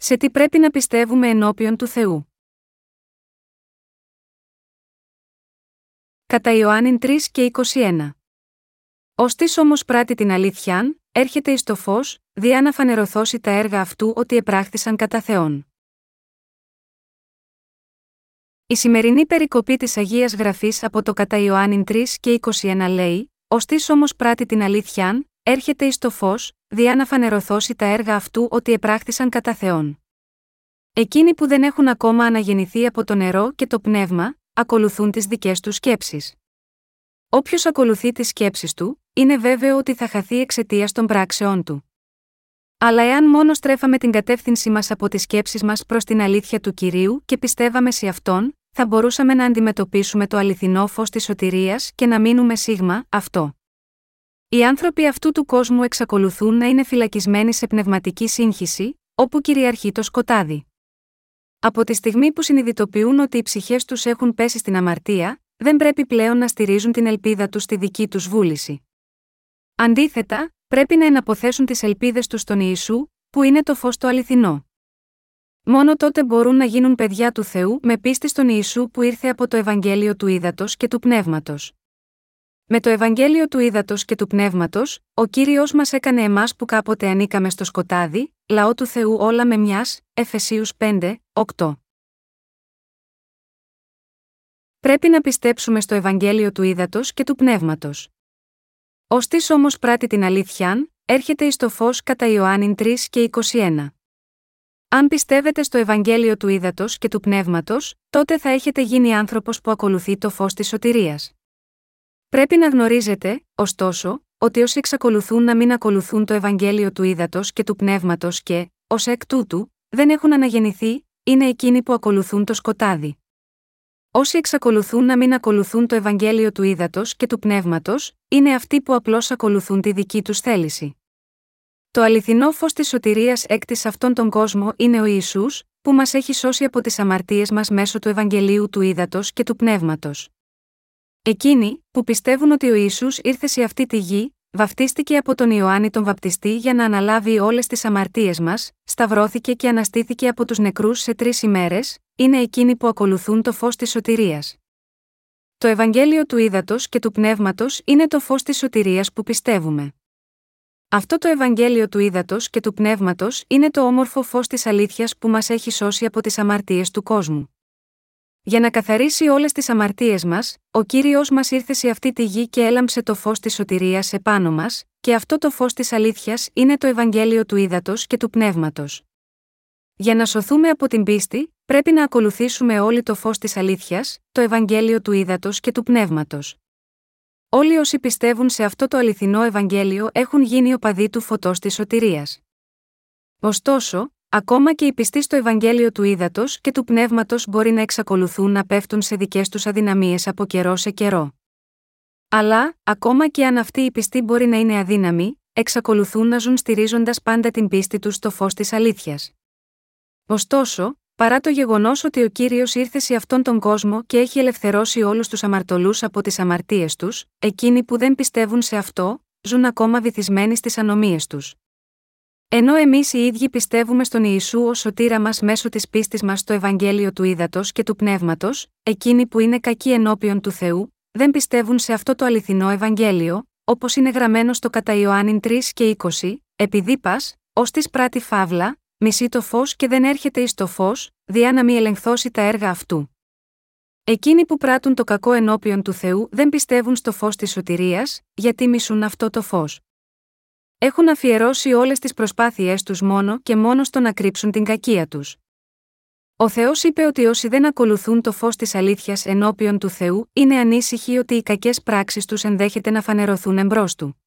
Σε τι πρέπει να πιστεύουμε ενώπιον του Θεού. Κατά Ιωάννην 3 και 21. Ωστή όμως πράττει την αλήθειαν, έρχεται εις το φως, διά να φανερωθώσει τα έργα αυτού ότι επράχθησαν κατά Θεόν. Η σημερινή περικοπή της Αγίας Γραφής από το κατά Ιωάννην 3 και 21 λέει: Ωστή όμως πράττει την αλήθειαν, έρχεται εις το φως, διά να φανερωθώσει τα έργα αυτού ότι επράχθησαν κατά Θεόν. Εκείνοι που δεν έχουν ακόμα αναγεννηθεί από το νερό και το πνεύμα, ακολουθούν τις δικές τους σκέψεις. Όποιος ακολουθεί τις σκέψεις του, είναι βέβαιο ότι θα χαθεί εξαιτίας των πράξεών του. Αλλά εάν μόνο στρέφαμε την κατεύθυνσή μας από τις σκέψεις μας προς την αλήθεια του κυρίου και πιστεύαμε σε αυτόν, θα μπορούσαμε να αντιμετωπίσουμε το αληθινό φως της σωτηρίας και να μείνουμε σίγμα, αυτό. Οι άνθρωποι αυτού του κόσμου εξακολουθούν να είναι φυλακισμένοι σε πνευματική σύγχυση, όπου κυριαρχεί το σκοτάδι. Από τη στιγμή που συνειδητοποιούν ότι οι ψυχές τους έχουν πέσει στην αμαρτία, δεν πρέπει πλέον να στηρίζουν την ελπίδα τους στη δική τους βούληση. Αντίθετα, πρέπει να εναποθέσουν τις ελπίδες τους στον Ιησού, που είναι το φως το αληθινό. Μόνο τότε μπορούν να γίνουν παιδιά του Θεού με πίστη στον Ιησού που ήρθε από το Ευαγγέλιο του Ήδατος και του Πνεύματος. Με το Ευαγγέλιο του Ήδατος και του Πνεύματος, ο κύριος μας έκανε εμάς που κάποτε ανήκαμε στο σκοτάδι, λαό του Θεού όλα με μιας, Εφεσίους 5, 8. Πρέπει να πιστέψουμε στο Ευαγγέλιο του Ήδατος και του Πνεύματος. Ωστή όμως πράττει την αλήθειαν, έρχεται εις το φως κατά Ιωάννην 3 και 21. Αν πιστεύετε στο Ευαγγέλιο του Ήδατος και του Πνεύματος, τότε θα έχετε γίνει άνθρωπος που ακολουθεί το φως της σωτηρίας. Πρέπει να γνωρίζετε, ωστόσο, ότι όσοι εξακολουθούν να μην ακολουθούν το Ευαγγέλιο του Ήδατος και του Πνεύματος και, ως εκ τούτου, δεν έχουν αναγεννηθεί, είναι εκείνοι που ακολουθούν το σκοτάδι. Όσοι εξακολουθούν να μην ακολουθούν το Ευαγγέλιο του Ήδατος και του Πνεύματος, είναι αυτοί που απλώς ακολουθούν τη δική τους θέληση. Το αληθινό φως της σωτηρίας έκτης σε αυτόν τον κόσμο είναι ο Ιησούς, που μας έχει σώσει από τις αμαρτίες μας μέσω του Ευαγγελίου του Ήδατος και του Πνεύματος. Εκείνοι, που πιστεύουν ότι ο Ιησούς ήρθε σε αυτή τη γη, βαφτίστηκε από τον Ιωάννη τον Βαπτιστή για να αναλάβει όλες τις αμαρτίες μας, σταυρώθηκε και αναστήθηκε από τους νεκρούς σε τρεις ημέρες, είναι εκείνοι που ακολουθούν το φως της σωτηρίας. Το Ευαγγέλιο του Ήδατος και του Πνεύματος είναι το φως της σωτηρίας που πιστεύουμε. Αυτό το Ευαγγέλιο του Ήδατος και του Πνεύματος είναι το όμορφο φως της αλήθειας που μας έχει σώσει από τις αμαρτίες του κόσμου. Για να καθαρίσει όλες τις αμαρτίες μας, ο κύριος μας ήρθε σε αυτή τη γη και έλαμψε το φως της σωτηρίας επάνω μας, και αυτό το φως της αλήθειας είναι το Ευαγγέλιο του Ήδατος και του Πνεύματος. Για να σωθούμε από την πίστη, πρέπει να ακολουθήσουμε όλοι το φως της αλήθειας, το Ευαγγέλιο του Ήδατος και του Πνεύματος. Όλοι όσοι πιστεύουν σε αυτό το αληθινό Ευαγγέλιο έχουν γίνει οπαδοί του φωτός της σωτηρίας. Ωστόσο, ακόμα και οι πιστοί στο Ευαγγέλιο του Ήδατος και του Πνεύματος μπορεί να εξακολουθούν να πέφτουν σε δικές τους αδυναμίες από καιρό σε καιρό. Αλλά, ακόμα και αν αυτοί οι πιστοί μπορεί να είναι αδύναμοι, εξακολουθούν να ζουν στηρίζοντας πάντα την πίστη τους στο φως της αλήθειας. Ωστόσο, Παρά το γεγονός ότι ο κύριος ήρθε σε αυτόν τον κόσμο και έχει ελευθερώσει όλους τους αμαρτωλούς από τις αμαρτίες τους, εκείνοι που δεν πιστεύουν σε αυτό, ζουν ακόμα βυθισμένοι στις ανομίες τους. Ενώ εμείς οι ίδιοι πιστεύουμε στον Ιησού ως σωτήρα μας μέσω της πίστης μας στο Ευαγγέλιο του Ήδατος και του Πνεύματος, εκείνοι που είναι κακοί ενώπιον του Θεού, δεν πιστεύουν σε αυτό το αληθινό Ευαγγέλιο, όπως είναι γραμμένο στο κατά Ιωάννην 3 και 20, επειδή πας, ως της πράτη φαύλα, μισεί το φως και δεν έρχεται εις το φως, διά να μη ελεγχθώσει τα έργα αυτού. Εκείνοι που πράττουν το κακό ενώπιον του Θεού δεν πιστεύουν στο φως της σωτηρίας, γιατί μισούν αυτό το φως. Έχουν αφιερώσει όλες τις προσπάθειές τους μόνο και μόνο στο να κρύψουν την κακία τους. Ο Θεός είπε ότι όσοι δεν ακολουθούν το φως της αλήθειας ενώπιον του Θεού, είναι ανήσυχοι ότι οι κακές πράξεις τους ενδέχεται να φανερωθούν εμπρός του.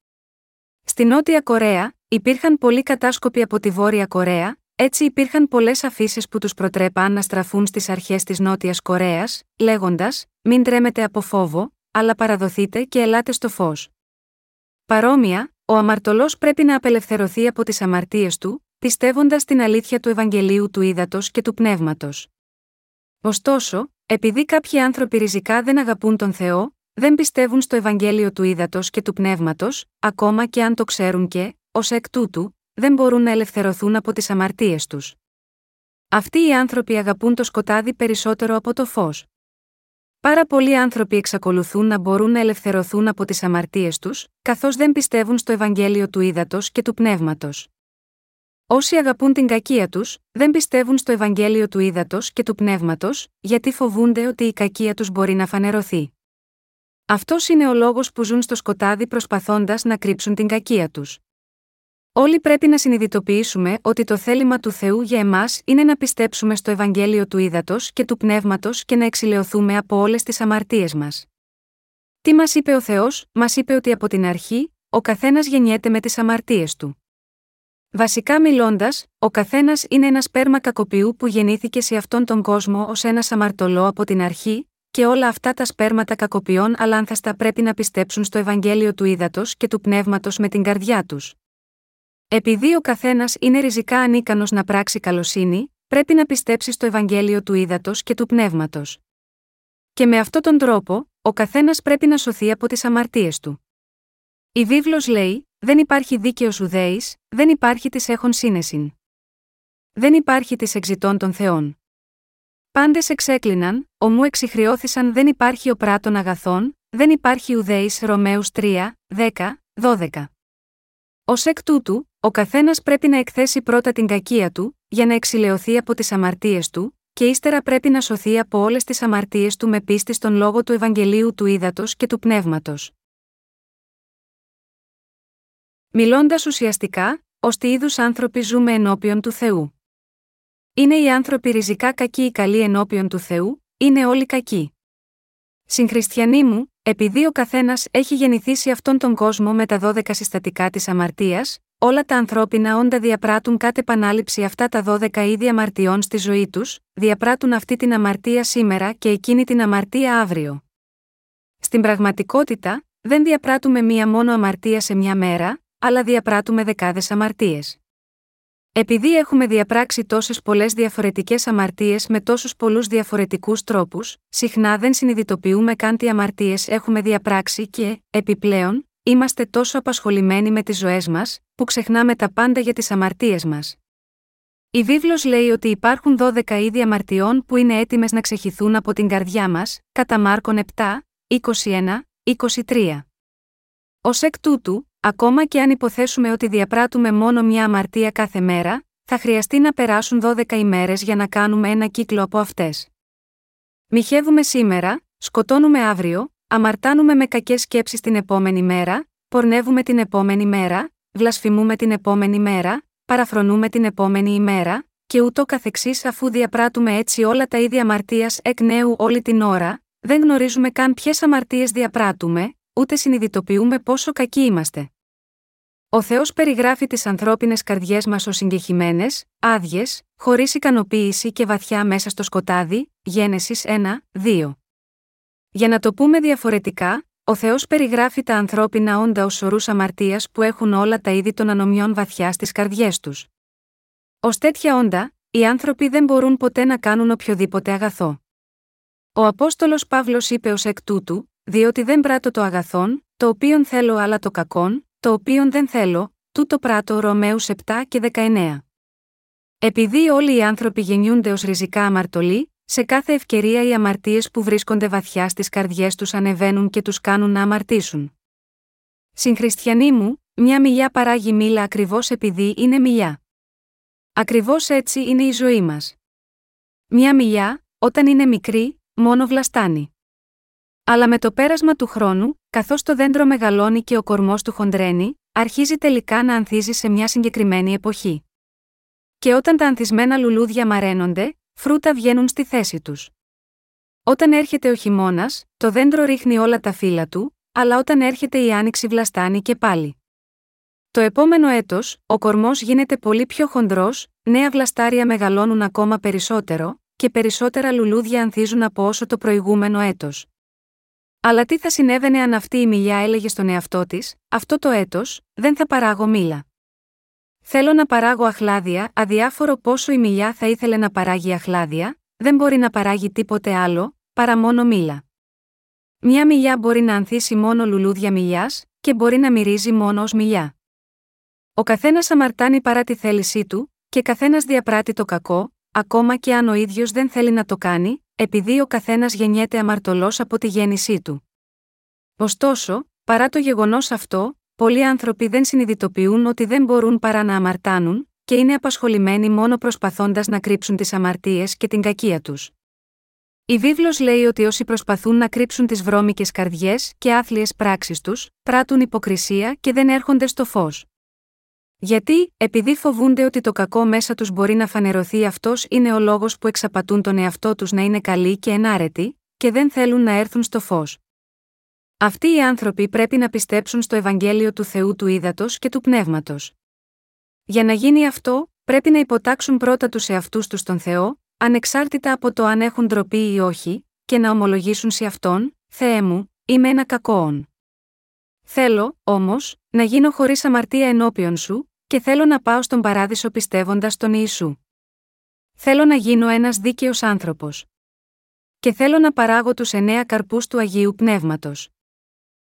Στη Νότια Κορέα, υπήρχαν πολλοί κατάσκοποι από τη Βόρεια Κορέα, έτσι υπήρχαν πολλές αφήσεις που τους προτρέπαν να στραφούν στις αρχές της Νότιας Κορέας, λέγοντας: Μην τρέμετε από φόβο, αλλά παραδοθείτε και ελάτε στο φως. Παρόμοια, ο αμαρτωλός πρέπει να απελευθερωθεί από τις αμαρτίες του, πιστεύοντας την αλήθεια του Ευαγγελίου του Ήδατος και του Πνεύματος. Ωστόσο, επειδή κάποιοι άνθρωποι ριζικά δεν αγαπούν τον Θεό, δεν πιστεύουν στο Ευαγγέλιο του Ήδατος και του Πνεύματος, ακόμα και αν το ξέρουν και, ως εκ τούτου, δεν μπορούν να ελευθερωθούν από τις αμαρτίες τους. Αυτοί οι άνθρωποι αγαπούν το σκοτάδι περισσότερο από το φως. Πάρα πολλοί άνθρωποι εξακολουθούν να μπορούν να ελευθερωθούν από τις αμαρτίες τους, καθώς δεν πιστεύουν στο Ευαγγέλιο του ύδατο και του πνεύματος. Όσοι αγαπούν την κακία τους, δεν πιστεύουν στο Ευαγγέλιο του ύδατο και του πνεύματος, γιατί φοβούνται ότι η κακία τους μπορεί να φανερωθεί. Αυτός είναι ο λόγος που ζουν στο σκοτάδι προσπαθώντας να κρύψουν την κακία τους. Όλοι πρέπει να συνειδητοποιήσουμε ότι το θέλημα του Θεού για εμάς είναι να πιστέψουμε στο Ευαγγέλιο του ύδατο και του πνεύματος και να εξηλαιωθούμε από όλες τις αμαρτίες μας. Τι μας είπε ο Θεός, μας είπε ότι από την αρχή, ο καθένας γεννιέται με τις αμαρτίες του. Βασικά μιλώντας, ο καθένας είναι ένα σπέρμα κακοποιού που γεννήθηκε σε αυτόν τον κόσμο ως ένας αμαρτωλό από την αρχή, και όλα αυτά τα σπέρματα κακοποιών αλάνθαστα πρέπει να πιστέψουν στο Ευαγγέλιο του ύδατο και του πνεύματος με την καρδιά τους. Επειδή ο καθένας είναι ριζικά ανίκανος να πράξει καλοσύνη, πρέπει να πιστέψει στο Ευαγγέλιο του ύδατο και του πνεύματος. Και με αυτόν τον τρόπο, ο καθένας πρέπει να σωθεί από τις αμαρτίες του. Η βίβλος λέει: Δεν υπάρχει δίκαιος ουδέης, δεν υπάρχει της έχων σύνεσιν. Δεν υπάρχει της εξητών των Θεών. Πάντες εξέκλειναν, ομού εξηχρεώθησαν δεν υπάρχει ο πράτων αγαθών, δεν υπάρχει ουδέης Ρωμαίους 3, 10, 12. Ω εκ τούτου, ο καθένας πρέπει να εκθέσει πρώτα την κακία του, για να εξηλαιωθεί από τις αμαρτίες του, και ύστερα πρέπει να σωθεί από όλες τις αμαρτίες του με πίστη στον λόγο του Ευαγγελίου του Ήδατος και του Πνεύματος. Μιλώντας ουσιαστικά, ως τι είδους άνθρωποι ζούμε ενώπιον του Θεού. Είναι οι άνθρωποι ριζικά κακοί ή καλοί ενώπιον του Θεού, είναι όλοι κακοί. Συγχριστιανοί μου, επειδή ο καθένας έχει γεννηθεί σε αυτόν τον κόσμο με τα δώδεκα συστατικά της αμαρτίας, όλα τα ανθρώπινα όντα διαπράττουν κατ' επανάληψη αυτά τα δώδεκα είδη αμαρτιών στη ζωή τους, διαπράττουν αυτή την αμαρτία σήμερα και εκείνη την αμαρτία αύριο. Στην πραγματικότητα, δεν διαπράττουμε μία μόνο αμαρτία σε μια μέρα, αλλά διαπράττουμε δεκάδες αμαρτίες. Επειδή έχουμε διαπράξει τόσες πολλές διαφορετικές αμαρτίες με τόσους πολλούς διαφορετικούς τρόπους, συχνά δεν συνειδητοποιούμε καν τι αμαρτίες έχουμε διαπράξει και, επιπλέον, είμαστε τόσο απασχολημένοι με τις ζωές μας, που ξεχνάμε τα πάντα για τις αμαρτίες μας. Η βίβλος λέει ότι υπάρχουν 12 είδη αμαρτιών που είναι έτοιμες να ξεχυθούν από την καρδιά μας, κατά Μάρκον 7, 21, 23. Ω εκ τούτου, Ακόμα και αν υποθέσουμε ότι διαπράττουμε μόνο μια αμαρτία κάθε μέρα, θα χρειαστεί να περάσουν 12 ημέρες για να κάνουμε ένα κύκλο από αυτές. Μιχεύουμε σήμερα, σκοτώνουμε αύριο, αμαρτάνουμε με κακές σκέψεις την επόμενη μέρα, πορνεύουμε την επόμενη μέρα, βλασφημούμε την επόμενη μέρα, παραφρονούμε την επόμενη ημέρα, και ούτω καθεξής αφού διαπράττουμε έτσι όλα τα ίδια αμαρτίας εκ νέου όλη την ώρα, δεν γνωρίζουμε καν ποιες αμαρτίες διαπράττουμε, ούτε συνειδητοποιούμε πόσο κακοί είμαστε. Ο Θεός περιγράφει τις ανθρώπινες καρδιές μας ως συγκεχημένες, άδειες, χωρίς ικανοποίηση και βαθιά μέσα στο σκοτάδι, Γένεσης 1, 2. Για να το πούμε διαφορετικά, ο Θεός περιγράφει τα ανθρώπινα όντα ως σωρού αμαρτίας που έχουν όλα τα είδη των ανομιών βαθιά στις καρδιές τους. Ω τέτοια όντα, οι άνθρωποι δεν μπορούν ποτέ να κάνουν οποιοδήποτε αγαθό. Ο Απόστολος Παύλος είπε ως εκ τούτου, διότι δεν πράττω το αγαθόν, το οποίον θέλω αλλά το κακόν, το οποίον δεν θέλω, τούτο πράττω Ρωμαίους 7 και 19. Επειδή όλοι οι άνθρωποι γεννιούνται ως ριζικά αμαρτωλοί, σε κάθε ευκαιρία οι αμαρτίες που βρίσκονται βαθιά στις καρδιές τους ανεβαίνουν και τους κάνουν να αμαρτήσουν. Συγχριστιανοί μου, μια μιλιά παράγει μήλα ακριβώς επειδή είναι μιλιά. Ακριβώς έτσι είναι η ζωή μας. Μια μιλιά, όταν είναι μικρή, μόνο βλαστάνει. Αλλά με το πέρασμα του χρόνου, καθώς το δέντρο μεγαλώνει και ο κορμός του χοντρένει, αρχίζει τελικά να ανθίζει σε μια συγκεκριμένη εποχή. Και όταν τα ανθισμένα λουλούδια μαραίνονται, φρούτα βγαίνουν στη θέση τους. Όταν έρχεται ο χειμώνας, το δέντρο ρίχνει όλα τα φύλλα του, αλλά όταν έρχεται η άνοιξη βλαστάνει και πάλι. Το επόμενο έτος, ο κορμός γίνεται πολύ πιο χοντρός, νέα βλαστάρια μεγαλώνουν ακόμα περισσότερο, και περισσότερα λουλούδια ανθίζουν από όσο το προηγούμενο έτος. Αλλά τι θα συνέβαινε αν αυτή η μιλιά έλεγε στον εαυτό της, Αυτό το έτος, δεν θα παράγω μήλα. Θέλω να παράγω αχλάδια, αδιάφορο πόσο η μιλιά θα ήθελε να παράγει αχλάδια, δεν μπορεί να παράγει τίποτε άλλο, παρά μόνο μήλα. Μια μιλιά μπορεί να ανθίσει μόνο λουλούδια μιλιάς, και μπορεί να μυρίζει μόνο ως μιλιά. Ο καθένας αμαρτάνει παρά τη θέλησή του, και καθένας διαπράττει το κακό, ακόμα και αν ο ίδιος δεν θέλει να το κάνει, επειδή ο καθένας γεννιέται αμαρτωλός από τη γέννησή του. Ωστόσο, παρά το γεγονός αυτό, πολλοί άνθρωποι δεν συνειδητοποιούν ότι δεν μπορούν παρά να αμαρτάνουν, και είναι απασχολημένοι μόνο προσπαθώντας να κρύψουν τις αμαρτίες και την κακία τους. Η βίβλος λέει ότι όσοι προσπαθούν να κρύψουν τις βρώμικες καρδιές και άθλιες πράξεις τους, πράττουν υποκρισία και δεν έρχονται στο φως. Γιατί, επειδή φοβούνται ότι το κακό μέσα τους μπορεί να φανερωθεί αυτός είναι ο λόγος που εξαπατούν τον εαυτό τους να είναι καλοί και ενάρετοι, και δεν θέλουν να έρθουν στο φως. Αυτοί οι άνθρωποι πρέπει να πιστέψουν στο Ευαγγέλιο του Θεού του Ήδατος και του Πνεύματος. Για να γίνει αυτό, πρέπει να υποτάξουν πρώτα τους εαυτούς τους στον Θεό, ανεξάρτητα από το αν έχουν ντροπή ή όχι, και να ομολογήσουν σε αυτόν: Θεέ μου, είμαι ένα κακόον. Θέλω, όμως, να γίνω χωρίς αμαρτία ενώπιον σου, και θέλω να πάω στον παράδεισο πιστεύοντας τον Ιησού. Θέλω να γίνω ένας δίκαιος άνθρωπος. Και θέλω να παράγω τους εννέα καρπούς του Αγίου Πνεύματος.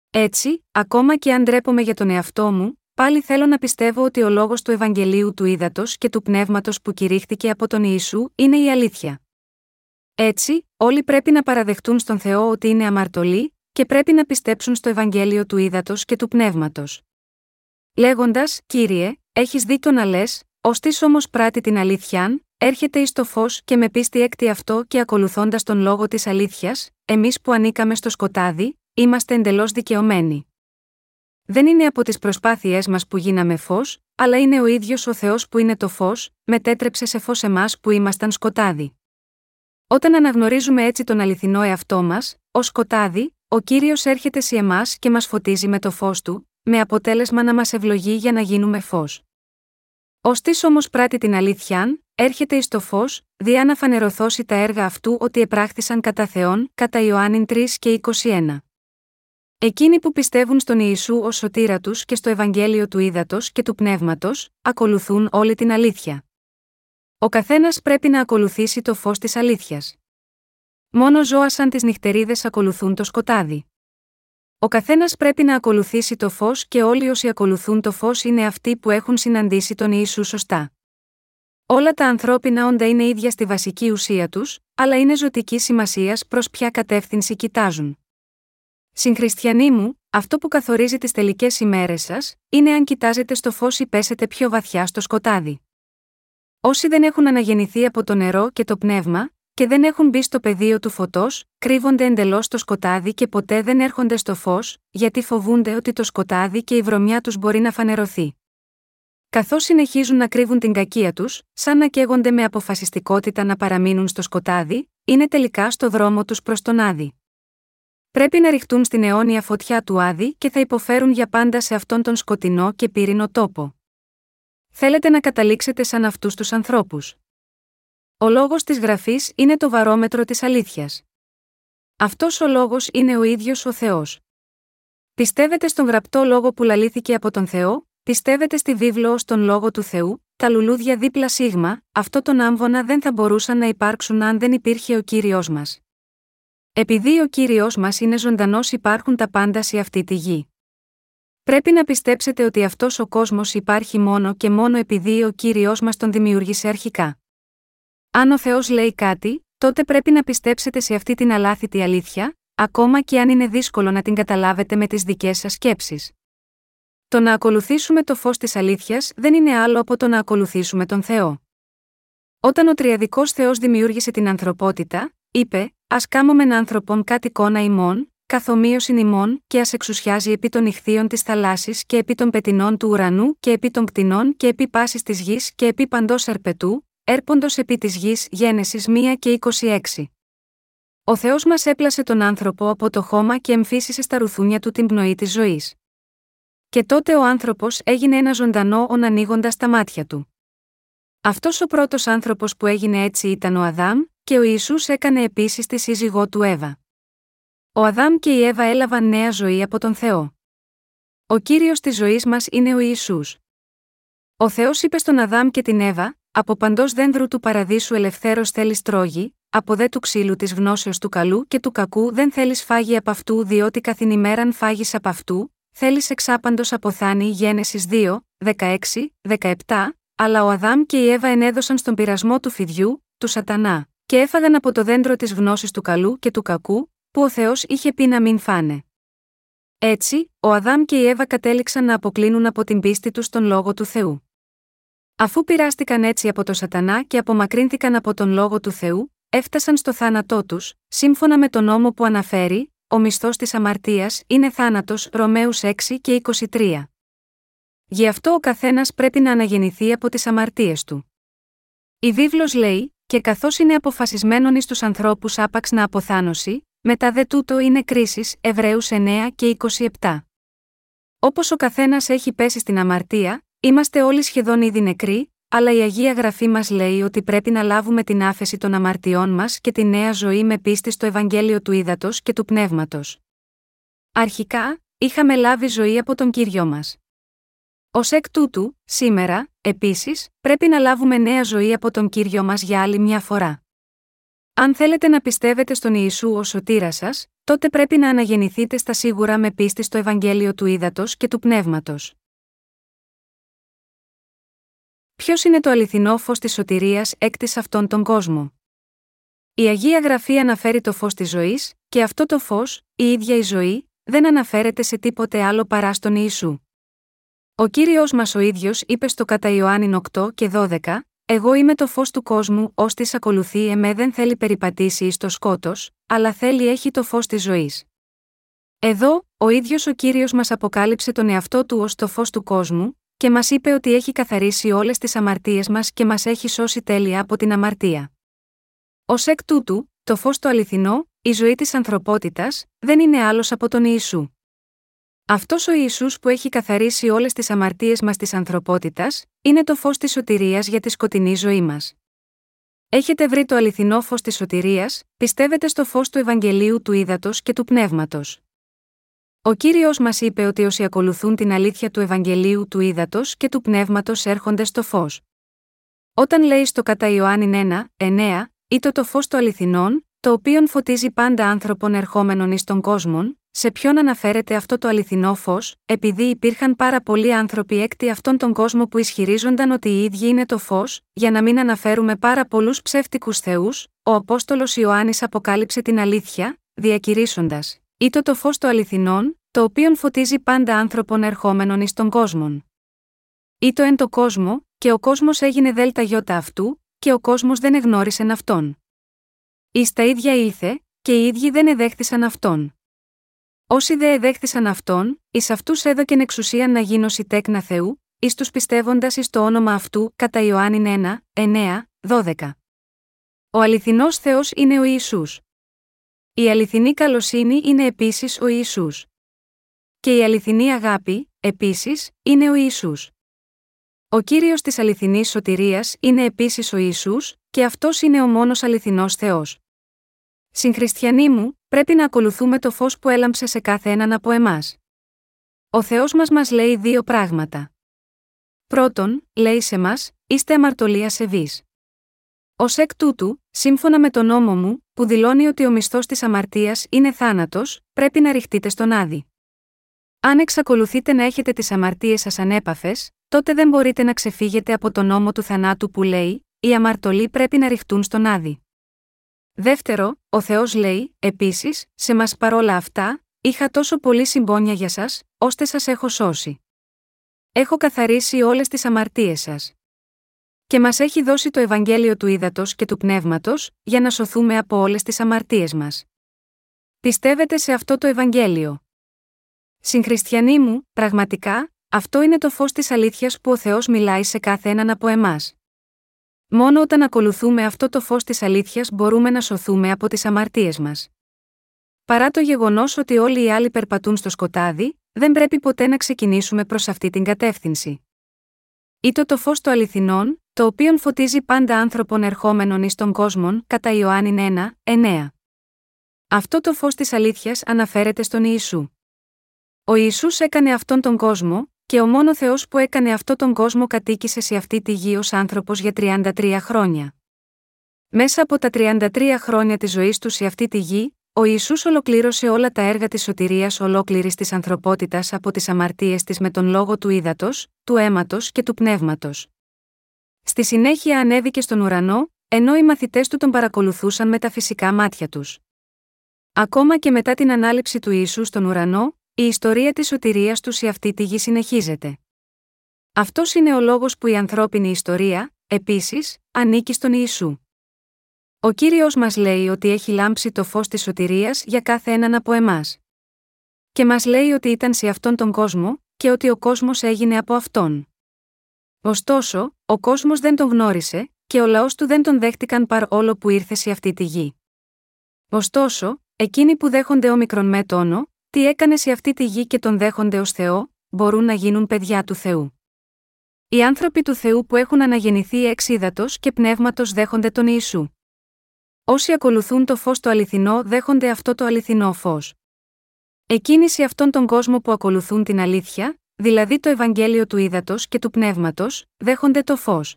Έτσι, ακόμα και αν ντρέπομαι για τον εαυτό μου, πάλι θέλω να πιστεύω ότι ο λόγος του Ευαγγελίου του Ήδατος και του Πνεύματος που κηρύχθηκε από τον Ιησού είναι η αλήθεια. Έτσι, όλοι πρέπει να παραδεχτούν στον Θεό ότι είναι αμαρτωλοί, και πρέπει να πιστέψουν στο Ευαγγέλιο του Ήδατος και του Πνεύματος. Λέγοντας, Κύριε, έχεις δίκιο να λες, ως τη όμως πράττει την αλήθεια, έρχεται εις το φως και με πίστη έκτη αυτό και ακολουθώντας τον λόγο της αλήθειας, εμείς που ανήκαμε στο σκοτάδι, είμαστε εντελώς δικαιωμένοι. Δεν είναι από τις προσπάθειές μας που γίναμε φως, αλλά είναι ο ίδιος ο Θεός που είναι το φως, μετέτρεψε σε φως εμάς που ήμασταν σκοτάδι. Όταν αναγνωρίζουμε έτσι τον αληθινό εαυτό μας, ως σκοτάδι, ο κύριος έρχεται σε εμάς και μας φωτίζει με το φως του, με αποτέλεσμα να μας ευλογεί για να γίνουμε φως. Ω της όμως πράττει την αλήθεια, έρχεται εις το φως, διά να φανερωθώσει τα έργα αυτού ότι επράχθησαν κατά Θεόν, κατά Ιωάννην 3 και 21. Εκείνοι που πιστεύουν στον Ιησού ως σωτήρα τους και στο Ευαγγέλιο του Ήδατος και του Πνεύματος, ακολουθούν όλη την αλήθεια. Ο καθένας πρέπει να ακολουθήσει το φως της αλήθειας. Μόνο ζώα σαν τις νυχτερίδες ακολουθούν το σκοτάδι. Ο καθένας πρέπει να ακολουθήσει το φως και όλοι όσοι ακολουθούν το φως είναι αυτοί που έχουν συναντήσει τον Ιησού σωστά. Όλα τα ανθρώπινα όντα είναι ίδια στη βασική ουσία τους, αλλά είναι ζωτική σημασίας προς ποια κατεύθυνση κοιτάζουν. Συγχριστιανοί μου, αυτό που καθορίζει τις τελικές ημέρες σας, είναι αν κοιτάζετε στο φως ή πέσετε πιο βαθιά στο σκοτάδι. Όσοι δεν έχουν αναγεννηθεί από το νερό και το πνεύμα, και δεν έχουν μπει στο πεδίο του φωτός, κρύβονται εντελώς στο σκοτάδι και ποτέ δεν έρχονται στο φως, γιατί φοβούνται ότι το σκοτάδι και η βρωμιά τους μπορεί να φανερωθεί. Καθώς συνεχίζουν να κρύβουν την κακία τους, σαν να καίγονται με αποφασιστικότητα να παραμείνουν στο σκοτάδι, είναι τελικά στο δρόμο τους προς τον Άδη. Πρέπει να ρηχτούν στην αιώνια φωτιά του Άδη και θα υποφέρουν για πάντα σε αυτόν τον σκοτεινό και πύρινο τόπο. Θέλετε να καταλήξετε σαν αυτούς τους ανθρώπους. Ο λόγος της γραφής είναι το βαρόμετρο της αλήθειας. Αυτός ο λόγος είναι ο ίδιος ο Θεός. Πιστεύετε στον γραπτό λόγο που λαλήθηκε από τον Θεό, πιστεύετε στη βίβλο ως τον λόγο του Θεού, τα λουλούδια δίπλα σίγμα, αυτό τον άμβονα δεν θα μπορούσαν να υπάρξουν αν δεν υπήρχε ο κύριος μας. Επειδή ο κύριος μας είναι ζωντανός, υπάρχουν τα πάντα σε αυτή τη γη. Πρέπει να πιστέψετε ότι αυτός ο κόσμος υπάρχει μόνο και μόνο επειδή ο κύριος μας τον δημιούργησε αρχικά. Αν ο Θεός λέει κάτι, τότε πρέπει να πιστέψετε σε αυτή την αλάθητη αλήθεια, ακόμα και αν είναι δύσκολο να την καταλάβετε με τις δικές σας σκέψεις. Το να ακολουθήσουμε το φως της αλήθειας δεν είναι άλλο από το να ακολουθήσουμε τον Θεό. Όταν ο Τριαδικός Θεός δημιούργησε την ανθρωπότητα, είπε: Α κάμουμε άνθρωπον κάτι εικόνα ημών, καθομοίωσιν ημών και ας εξουσιάζει επί των ηχθείων της θαλάσσης και επί των πετινών του ουρανού και επί των κτηνών και επί πάσης της γης και επί παντός ερπετού, έρποντο επί της γης Γένεσης 1 και 26. Ο Θεός μας έπλασε τον άνθρωπο από το χώμα και εμφύσισε στα ρουθούνια του την πνοή της ζωής. Και τότε ο άνθρωπος έγινε ένα ζωντανό ον ανοίγοντας τα μάτια του. Αυτός ο πρώτος άνθρωπος που έγινε έτσι ήταν ο Αδάμ, και ο Ιησούς έκανε επίσης τη σύζυγό του Εύα. Ο Αδάμ και η Εύα έλαβαν νέα ζωή από τον Θεό. Ο κύριος της ζωής μας είναι ο Ιησούς. Ο Θεός είπε στον Αδάμ και την Εύα, από παντός δένδρου του παραδείσου ελευθέρο θέλεις τρόγι, από δε του ξύλου της γνώσεως του καλού και του κακού δεν θέλεις φάγει από αυτού, διότι καθήν ημέραν φάγεις από αυτού, θέλεις εξάπαντος αποθάνει Γένεσης 2, 16, 17, αλλά ο Αδάμ και η Εύα ενέδωσαν στον πειρασμό του φιδιού, του Σατανά, και έφαγαν από το δέντρο της γνώσης του καλού και του κακού, που ο Θεός είχε πει να μην φάνε. Έτσι, ο Αδάμ και η Εύα κατέληξαν να αποκλίνουν από την πίστη τους στον λόγο του Θεού. Αφού πειράστηκαν έτσι από το Σατανά και απομακρύνθηκαν από τον λόγο του Θεού, έφτασαν στο θάνατό τους, σύμφωνα με τον νόμο που αναφέρει: Ο μισθός της αμαρτίας είναι θάνατος, Ρωμαίους 6 και 23. Γι' αυτό ο καθένας πρέπει να αναγεννηθεί από τις αμαρτίες του. Η βίβλος λέει: Και καθώς είναι αποφασισμένον εις τους ανθρώπους άπαξ να αποθάνωση, μετά δε τούτο είναι κρίσης, Εβραίους 9 και 27. Όπως ο καθένας έχει πέσει στην αμαρτία, είμαστε όλοι σχεδόν ήδη νεκροί, αλλά η Αγία Γραφή μας λέει ότι πρέπει να λάβουμε την άφεση των αμαρτιών μας και τη νέα ζωή με πίστη στο Ευαγγέλιο του Ήδατος και του Πνεύματος. Αρχικά, είχαμε λάβει ζωή από τον κύριο μας. Ω εκ τούτου, σήμερα, επίσης, πρέπει να λάβουμε νέα ζωή από τον κύριο μας για άλλη μια φορά. Αν θέλετε να πιστεύετε στον Ιησού ως σωτήρας σας, τότε πρέπει να αναγεννηθείτε στα σίγουρα με πίστη στο Ευαγγέλιο του Ήδατος και του Πνεύματος. Ποιος είναι το αληθινό φως της σωτηρίας έκτης αυτόν τον κόσμο. Η Αγία Γραφή αναφέρει το φως της ζωής, και αυτό το φως, η ίδια η ζωή, δεν αναφέρεται σε τίποτε άλλο παρά στον Ιησού. Ο κύριος μας ο ίδιος είπε στο κατά Ιωάννη 8 και 12, Εγώ είμαι το φως του κόσμου, ως της ακολουθεί εμέ δεν θέλει περιπατήσει εις το σκότος, αλλά θέλει έχει το φως της ζωής. Εδώ, ο ίδιος ο κύριος μας αποκάλυψε τον εαυτό του ως το φως του κόσμου, και μας είπε ότι έχει καθαρίσει όλες τις αμαρτίες μας και μας έχει σώσει τέλεια από την αμαρτία. Ω εκ τούτου, το φως το αληθινό, η ζωή της ανθρωπότητας, δεν είναι άλλος από τον Ιησού. Αυτός ο Ιησούς που έχει καθαρίσει όλες τις αμαρτίες μας της ανθρωπότητας, είναι το φως της σωτηρίας για τη σκοτεινή ζωή μας. Έχετε βρει το αληθινό φως της σωτηρίας, πιστεύετε στο φως του Ευαγγελίου του Ήδατος και του Πνεύματος. Ο κύριος μας είπε ότι όσοι ακολουθούν την αλήθεια του Ευαγγελίου του Ήδατος και του Πνεύματος έρχονται στο φως. Όταν λέει στο κατά Ιωάννη 1, 9, ή το φως του αληθινών, το οποίο φωτίζει πάντα άνθρωπον ερχόμενων εις τον κόσμο, σε ποιον αναφέρεται αυτό το αληθινό φως, επειδή υπήρχαν πάρα πολλοί άνθρωποι έκτη αυτόν τον κόσμο που ισχυρίζονταν ότι οι ίδιοι είναι το φως, για να μην αναφέρουμε πάρα πολλούς ψεύτικους θεούς, ο Απόστολος Ιωάννης αποκάλυψε την αλήθεια, διακηρύσσοντας: Ήτο το φως των αληθινών, το οποίον φωτίζει πάντα άνθρωπον ερχόμενων εις τον κόσμο. Ήτο εν το κόσμο, και ο κόσμος έγινε δέλτα γιώτα αυτού, και ο κόσμος δεν εγνώρισεν αυτόν. Εις τα ίδια ήλθε, και οι ίδιοι δεν εδέχθησαν αυτόν. Όσοι δε εδέχθησαν αυτόν, εις αυτούς έδωκεν εξουσία να γίνωση τέκνα Θεού, εις τους πιστεύοντας εις το όνομα αυτού, κατά Ιωάννη 1, 9, 12. Ο αληθινός Θεός είναι ο Ιησούς. Η αληθινή καλοσύνη είναι επίσης ο Ιησούς. Και η αληθινή αγάπη, επίσης, είναι ο Ιησούς. Ο κύριος της αληθινής σωτηρίας είναι επίσης ο Ιησούς, και αυτός είναι ο μόνος αληθινός Θεός. Συγχριστιανοί μου, πρέπει να ακολουθούμε το φως που έλαμψε σε κάθε έναν από εμάς. Ο Θεός μας μας λέει δύο πράγματα. Πρώτον, λέει σε μας, είστε αμαρτωλία σεβεί. Ω εκ τούτου, σύμφωνα με τον νόμο μου, που δηλώνει ότι ο μισθός της αμαρτίας είναι θάνατος, πρέπει να ρηχτείτε στον άδει. Αν εξακολουθείτε να έχετε τις αμαρτίες σας ανέπαφες, τότε δεν μπορείτε να ξεφύγετε από τον νόμο του θανάτου που λέει: Οι αμαρτωλοί πρέπει να ρηχτούν στον άδει. Δεύτερο, ο Θεός λέει, επίσης, σε μας παρόλα αυτά, είχα τόσο πολύ συμπόνια για σας, ώστε σας έχω σώσει. Έχω καθαρίσει όλες τις αμαρτίες σας και μας έχει δώσει το Ευαγγέλιο του Ήδατος και του Πνεύματος, για να σωθούμε από όλες τις αμαρτίες μας. Πιστεύετε σε αυτό το Ευαγγέλιο. Συγχριστιανοί μου, πραγματικά, αυτό είναι το φως της αλήθειας που ο Θεός μιλάει σε κάθε έναν από εμάς. Μόνο όταν ακολουθούμε αυτό το φως της αλήθειας μπορούμε να σωθούμε από τις αμαρτίες μας. Παρά το γεγονός ότι όλοι οι άλλοι περπατούν στο σκοτάδι, δεν πρέπει ποτέ να ξεκινήσουμε προς αυτή την κατεύθυνση. Ήτο το φως το αληθινών, το οποίον φωτίζει πάντα άνθρωπον ερχόμενων εις τον κόσμον, κατά Ιωάννη 1, 9. Αυτό το φως της αλήθειας αναφέρεται στον Ιησού. Ο Ιησούς έκανε αυτόν τον κόσμο, και ο μόνος Θεός που έκανε αυτόν τον κόσμο κατοίκησε σε αυτή τη γη ως άνθρωπος για 33 χρόνια. Μέσα από τα 33 χρόνια της ζωής του σε αυτή τη γη, ο Ιησούς ολοκλήρωσε όλα τα έργα της σωτηρίας ολόκληρης της ανθρωπότητας από τις αμαρτίες της με τον λόγο του ύδατος, του αίματος και του πνεύματος. Στη συνέχεια ανέβηκε στον ουρανό, ενώ οι μαθητές του τον παρακολουθούσαν με τα φυσικά μάτια τους. Ακόμα και μετά την ανάληψη του Ιησού στον ουρανό, η ιστορία της σωτηρίας τους σε αυτή τη γη συνεχίζεται. Αυτός είναι ο λόγος που η ανθρώπινη ιστορία, επίσης, ανήκει στον Ιησού. Ο κύριος μας λέει ότι έχει λάμψει το φως της σωτηρίας για κάθε έναν από εμάς. Και μας λέει ότι ήταν σε αυτόν τον κόσμο, και ότι ο κόσμος έγινε από αυτόν. Ωστόσο, ο κόσμος δεν τον γνώρισε, και ο λαός του δεν τον δέχτηκαν παρ' όλο που ήρθε σε αυτή τη γη. Ωστόσο, εκείνοι που δέχονται όμικρον με τόνο, τι έκανε σε αυτή τη γη και τον δέχονται ως Θεό, μπορούν να γίνουν παιδιά του Θεού. Οι άνθρωποι του Θεού που έχουν αναγεννηθεί εξ και πνεύματος δέχονται τον Ιησού. Όσοι ακολουθούν το φως το αληθινό δέχονται αυτό το αληθινό φως. Εκείνοι σε αυτόν τον κόσμο που ακολουθούν την αλήθεια, δηλαδή το Ευαγγέλιο του ύδατο και του πνεύματος, δέχονται το φως.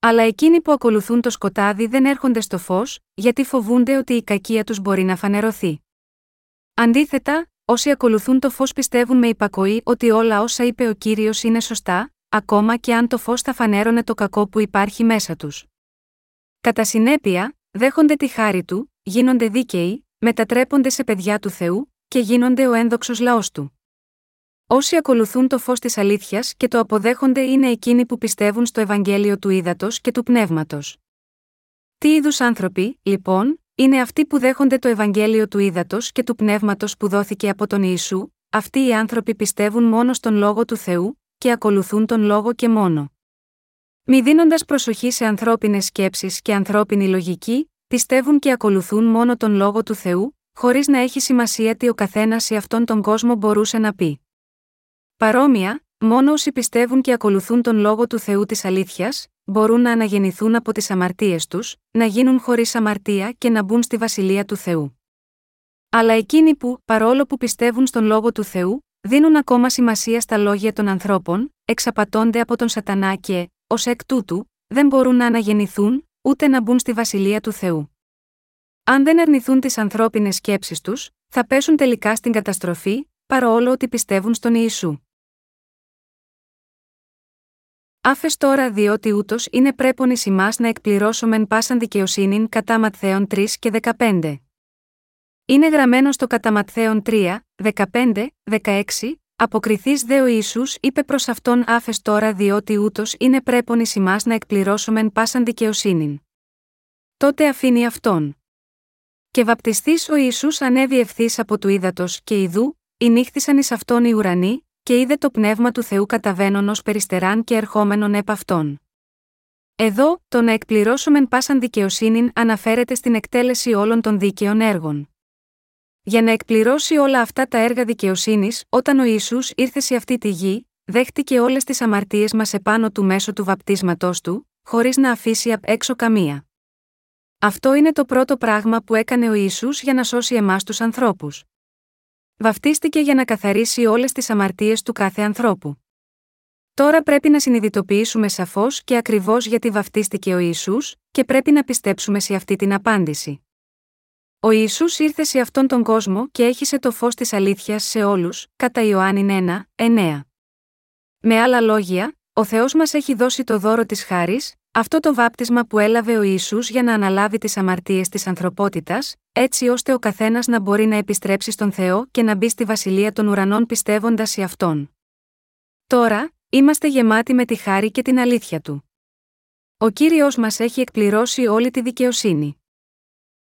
Αλλά εκείνοι που ακολουθούν το σκοτάδι δεν έρχονται στο φως, γιατί φοβούνται ότι η κακία τους μπορεί να φανερωθεί. Αντίθετα, όσοι ακολουθούν το φως πιστεύουν με υπακοή ότι όλα όσα είπε ο κύριος είναι σωστά, ακόμα και αν το φως θα φανέρωνε το κακό που υπάρχει μέσα τους. Κατά συνέπεια, δέχονται τη χάρη του, γίνονται δίκαιοι, μετατρέπονται σε παιδιά του Θεού και γίνονται ο ένδοξος λαός του. Όσοι ακολουθούν το φως της αλήθειας και το αποδέχονται είναι εκείνοι που πιστεύουν στο Ευαγγέλιο του ύδατο και του πνεύματος. Τι είδους άνθρωποι, λοιπόν, είναι αυτοί που δέχονται το Ευαγγέλιο του ύδατο και του πνεύματος που δόθηκε από τον Ιησού, αυτοί οι άνθρωποι πιστεύουν μόνο στον λόγο του Θεού, και ακολουθούν τον λόγο και μόνο. Μη δίνοντας προσοχή σε ανθρώπινες σκέψεις και ανθρώπινη λογική, πιστεύουν και ακολουθούν μόνο τον λόγο του Θεού, χωρίς να έχει σημασία τι ο καθένας σε αυτόν τον κόσμο μπορούσε να πει. Παρόμοια, μόνο όσοι πιστεύουν και ακολουθούν τον λόγο του Θεού της αλήθειας, μπορούν να αναγεννηθούν από τις αμαρτίες τους, να γίνουν χωρίς αμαρτία και να μπουν στη βασιλεία του Θεού. Αλλά εκείνοι που, παρόλο που πιστεύουν στον λόγο του Θεού, δίνουν ακόμα σημασία στα λόγια των ανθρώπων, εξαπατώνται από τον Σατανά και, ως εκ τούτου, δεν μπορούν να αναγεννηθούν, ούτε να μπουν στη βασιλεία του Θεού. Αν δεν αρνηθούν τις ανθρώπινες σκέψεις τους, θα πέσουν τελικά στην καταστροφή, παρόλο ότι πιστεύουν στον Ιησού. Άφες τώρα διότι ούτως είναι πρέπον ει να εκπληρώσομεν πάσαν δικαιοσύνην κατά Ματθαίων 3 και 15. Είναι γραμμένο στο κατά Ματθαίων 3, 15, 16, Αποκριθείς δε ο Ισού είπε προς αυτόν άφες τώρα διότι ούτως είναι πρέπον ει να εκπληρώσομεν πάσαν δικαιοσύνην. Τότε αφήνει αυτόν. Και βαπτιστής ο Ισού ανέβη ευθύς από του ύδατος και ιδού, νύχθησαν εις αυτόν οι ουρανοί, και είδε το πνεύμα του Θεού καταβαίνον ως περιστεράν και ερχόμενον επ' αυτόν. Εδώ, το να εκπληρώσομεν πάσαν δικαιοσύνην αναφέρεται στην εκτέλεση όλων των δίκαιων έργων. Για να εκπληρώσει όλα αυτά τα έργα δικαιοσύνης, όταν ο Ισού ήρθε σε αυτή τη γη, δέχτηκε όλες τις αμαρτίες μας επάνω του μέσω του βαπτίσματός του, χωρίς να αφήσει απ' έξω καμία. Αυτό είναι το πρώτο πράγμα που έκανε ο Ιησούς για να σώσει εμάς τους ανθρώπους. Βαφτίστηκε για να καθαρίσει όλες τις αμαρτίες του κάθε ανθρώπου. Τώρα πρέπει να συνειδητοποιήσουμε σαφώς και ακριβώς γιατί βαφτίστηκε ο Ιησούς, και πρέπει να πιστέψουμε σε αυτή την απάντηση. Ο Ισού ήρθε σε αυτόν τον κόσμο και έχισε το φως της αλήθειας σε όλους, κατά Ιωάννη 1, 9. Με άλλα λόγια, ο Θεός μας έχει δώσει το δώρο της χάρης, αυτό το βάπτισμα που έλαβε ο Ιησούς για να αναλάβει τις αμαρτίες της ανθρωπότητας, έτσι ώστε ο καθένας να μπορεί να επιστρέψει στον Θεό και να μπει στη βασιλεία των ουρανών πιστεύοντας σε αυτόν. Τώρα, είμαστε γεμάτοι με τη χάρη και την αλήθεια του. Ο κύριος μας έχει εκπληρώσει όλη τη δικαιοσύνη.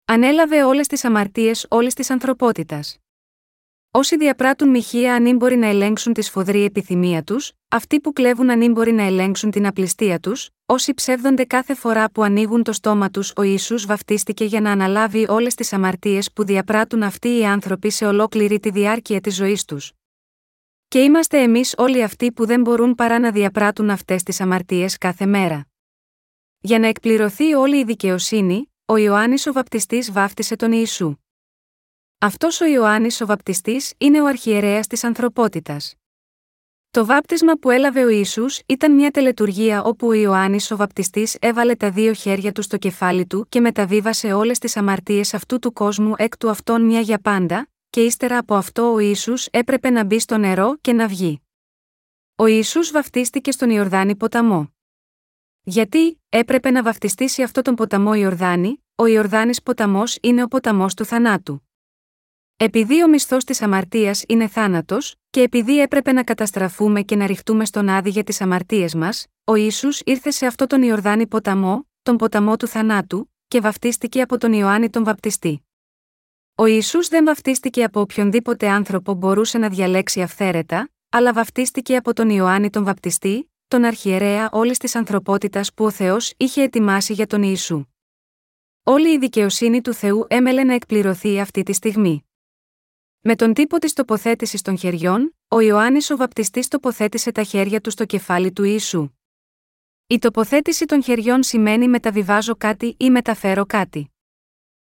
Ανέλαβε όλες τις αμαρτίες όλης της ανθρωπότητας. Όσοι διαπράττουν μοιχεία αν μπορεί να ελέγξουν τη σφοδρή επιθυμία τους, αυτοί που κλέβουν αν μπορεί να ελέγξουν την απληστία τους, όσοι ψεύδονται κάθε φορά που ανοίγουν το στόμα τους, ο Ιησούς βαφτίστηκε για να αναλάβει όλες τις αμαρτίες που διαπράττουν αυτοί οι άνθρωποι σε ολόκληρη τη διάρκεια της ζωής τους. Και είμαστε εμείς όλοι αυτοί που δεν μπορούν παρά να διαπράττουν αυτές τις αμαρτίες κάθε μέρα. Για να εκπληρωθεί όλη η δικαιοσύνη, ο Ιωάννης ο Βαπτιστής βάφτισε τον Ιησού. Αυτός ο Ιωάννης ο Βαπτιστής είναι ο αρχιερέας της ανθρωπότητας. Το βάπτισμα που έλαβε ο Ιησούς ήταν μια τελετουργία όπου ο Ιωάννης ο Βαπτιστής έβαλε τα δύο χέρια του στο κεφάλι του και μεταβίβασε όλες τις αμαρτίες αυτού του κόσμου εκ του αυτόν μια για πάντα, και ύστερα από αυτό ο Ιησούς έπρεπε να μπει στο νερό και να βγει. Ο Ιησούς βαφτίστηκε στον Ιορδάνη ποταμό. Γιατί έπρεπε να βαφτιστεί σε αυτό τον ποταμό Ιορδάνη, ο Ιορδάνης ποταμός είναι ο ποταμός του θανάτου. Επειδή ο μισθός της αμαρτίας είναι θάνατος, και επειδή έπρεπε να καταστραφούμε και να ρηχτούμε στον άδει για τις αμαρτίες μας, ο ίσου ήρθε σε αυτό τον Ιορδάνη ποταμό, τον ποταμό του θανάτου, και βαφτίστηκε από τον Ιωάννη τον Βαπτιστή. Ο Ιησούς δεν βαφτίστηκε από οποιονδήποτε άνθρωπο μπορούσε να διαλέξει αυθαίρετα, αλλά βαφτίστηκε από τον Ιωάννη τον Βαπτιστή, τον αρχιερέα όλης της ανθρωπότητας που ο Θεός είχε ετοιμάσει για τον Ιησού. Όλη η δικαιοσύνη του Θεού έμελε να εκπληρωθεί αυτή τη στιγμή. Με τον τύπο της τοποθέτησης των χεριών, ο Ιωάννης ο Βαπτιστής τοποθέτησε τα χέρια του στο κεφάλι του Ιησού. Η τοποθέτηση των χεριών σημαίνει μεταβιβάζω κάτι ή μεταφέρω κάτι.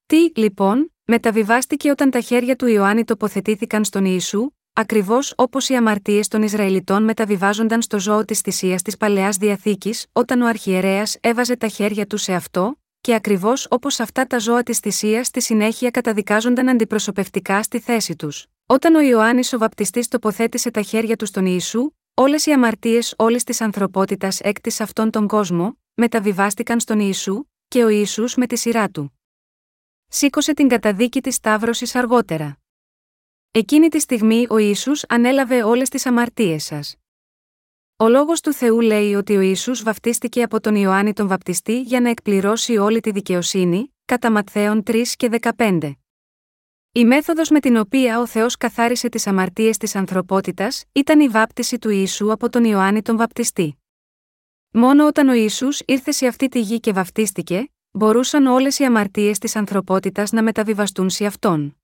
Τι, λοιπόν, μεταβιβάστηκε όταν τα χέρια του Ιωάννη τοποθετήθηκαν στον Ιησού, ακριβώς όπως οι αμαρτίες των Ισραηλιτών μεταβιβάζονταν στο ζώο της θυσίας της παλαιάς διαθήκης, όταν ο Αρχιερέας έβαζε τα χέρια του σε αυτό, και ακριβώς όπως αυτά τα ζώα της θυσίας στη συνέχεια καταδικάζονταν αντιπροσωπευτικά στη θέση τους. Όταν ο Ιωάννης ο Βαπτιστής τοποθέτησε τα χέρια του στον Ιησού, όλες οι αμαρτίες όλης της ανθρωπότητας έκτη αυτόν τον κόσμο, μεταβιβάστηκαν στον Ιησού, και ο Ιησούς με τη σειρά του. Σήκωσε την καταδίκη της Σταύρωσης αργότερα. Εκείνη τη στιγμή ο Ιησούς ανέλαβε όλες τις αμαρτίες σας. Ο λόγος του Θεού λέει ότι ο Ιησούς βαφτίστηκε από τον Ιωάννη τον Βαπτιστή για να εκπληρώσει όλη τη δικαιοσύνη, κατά Ματθαίων 3 και 15. Η μέθοδος με την οποία ο Θεός καθάρισε τις αμαρτίες της ανθρωπότητας ήταν η βάπτιση του Ιησού από τον Ιωάννη τον Βαπτιστή. Μόνο όταν ο Ιησούς ήρθε σε αυτή τη γη και βαφτίστηκε, μπορούσαν όλες οι αμαρτίες της ανθρωπότητας να μεταβιβαστούν σε αυτόν.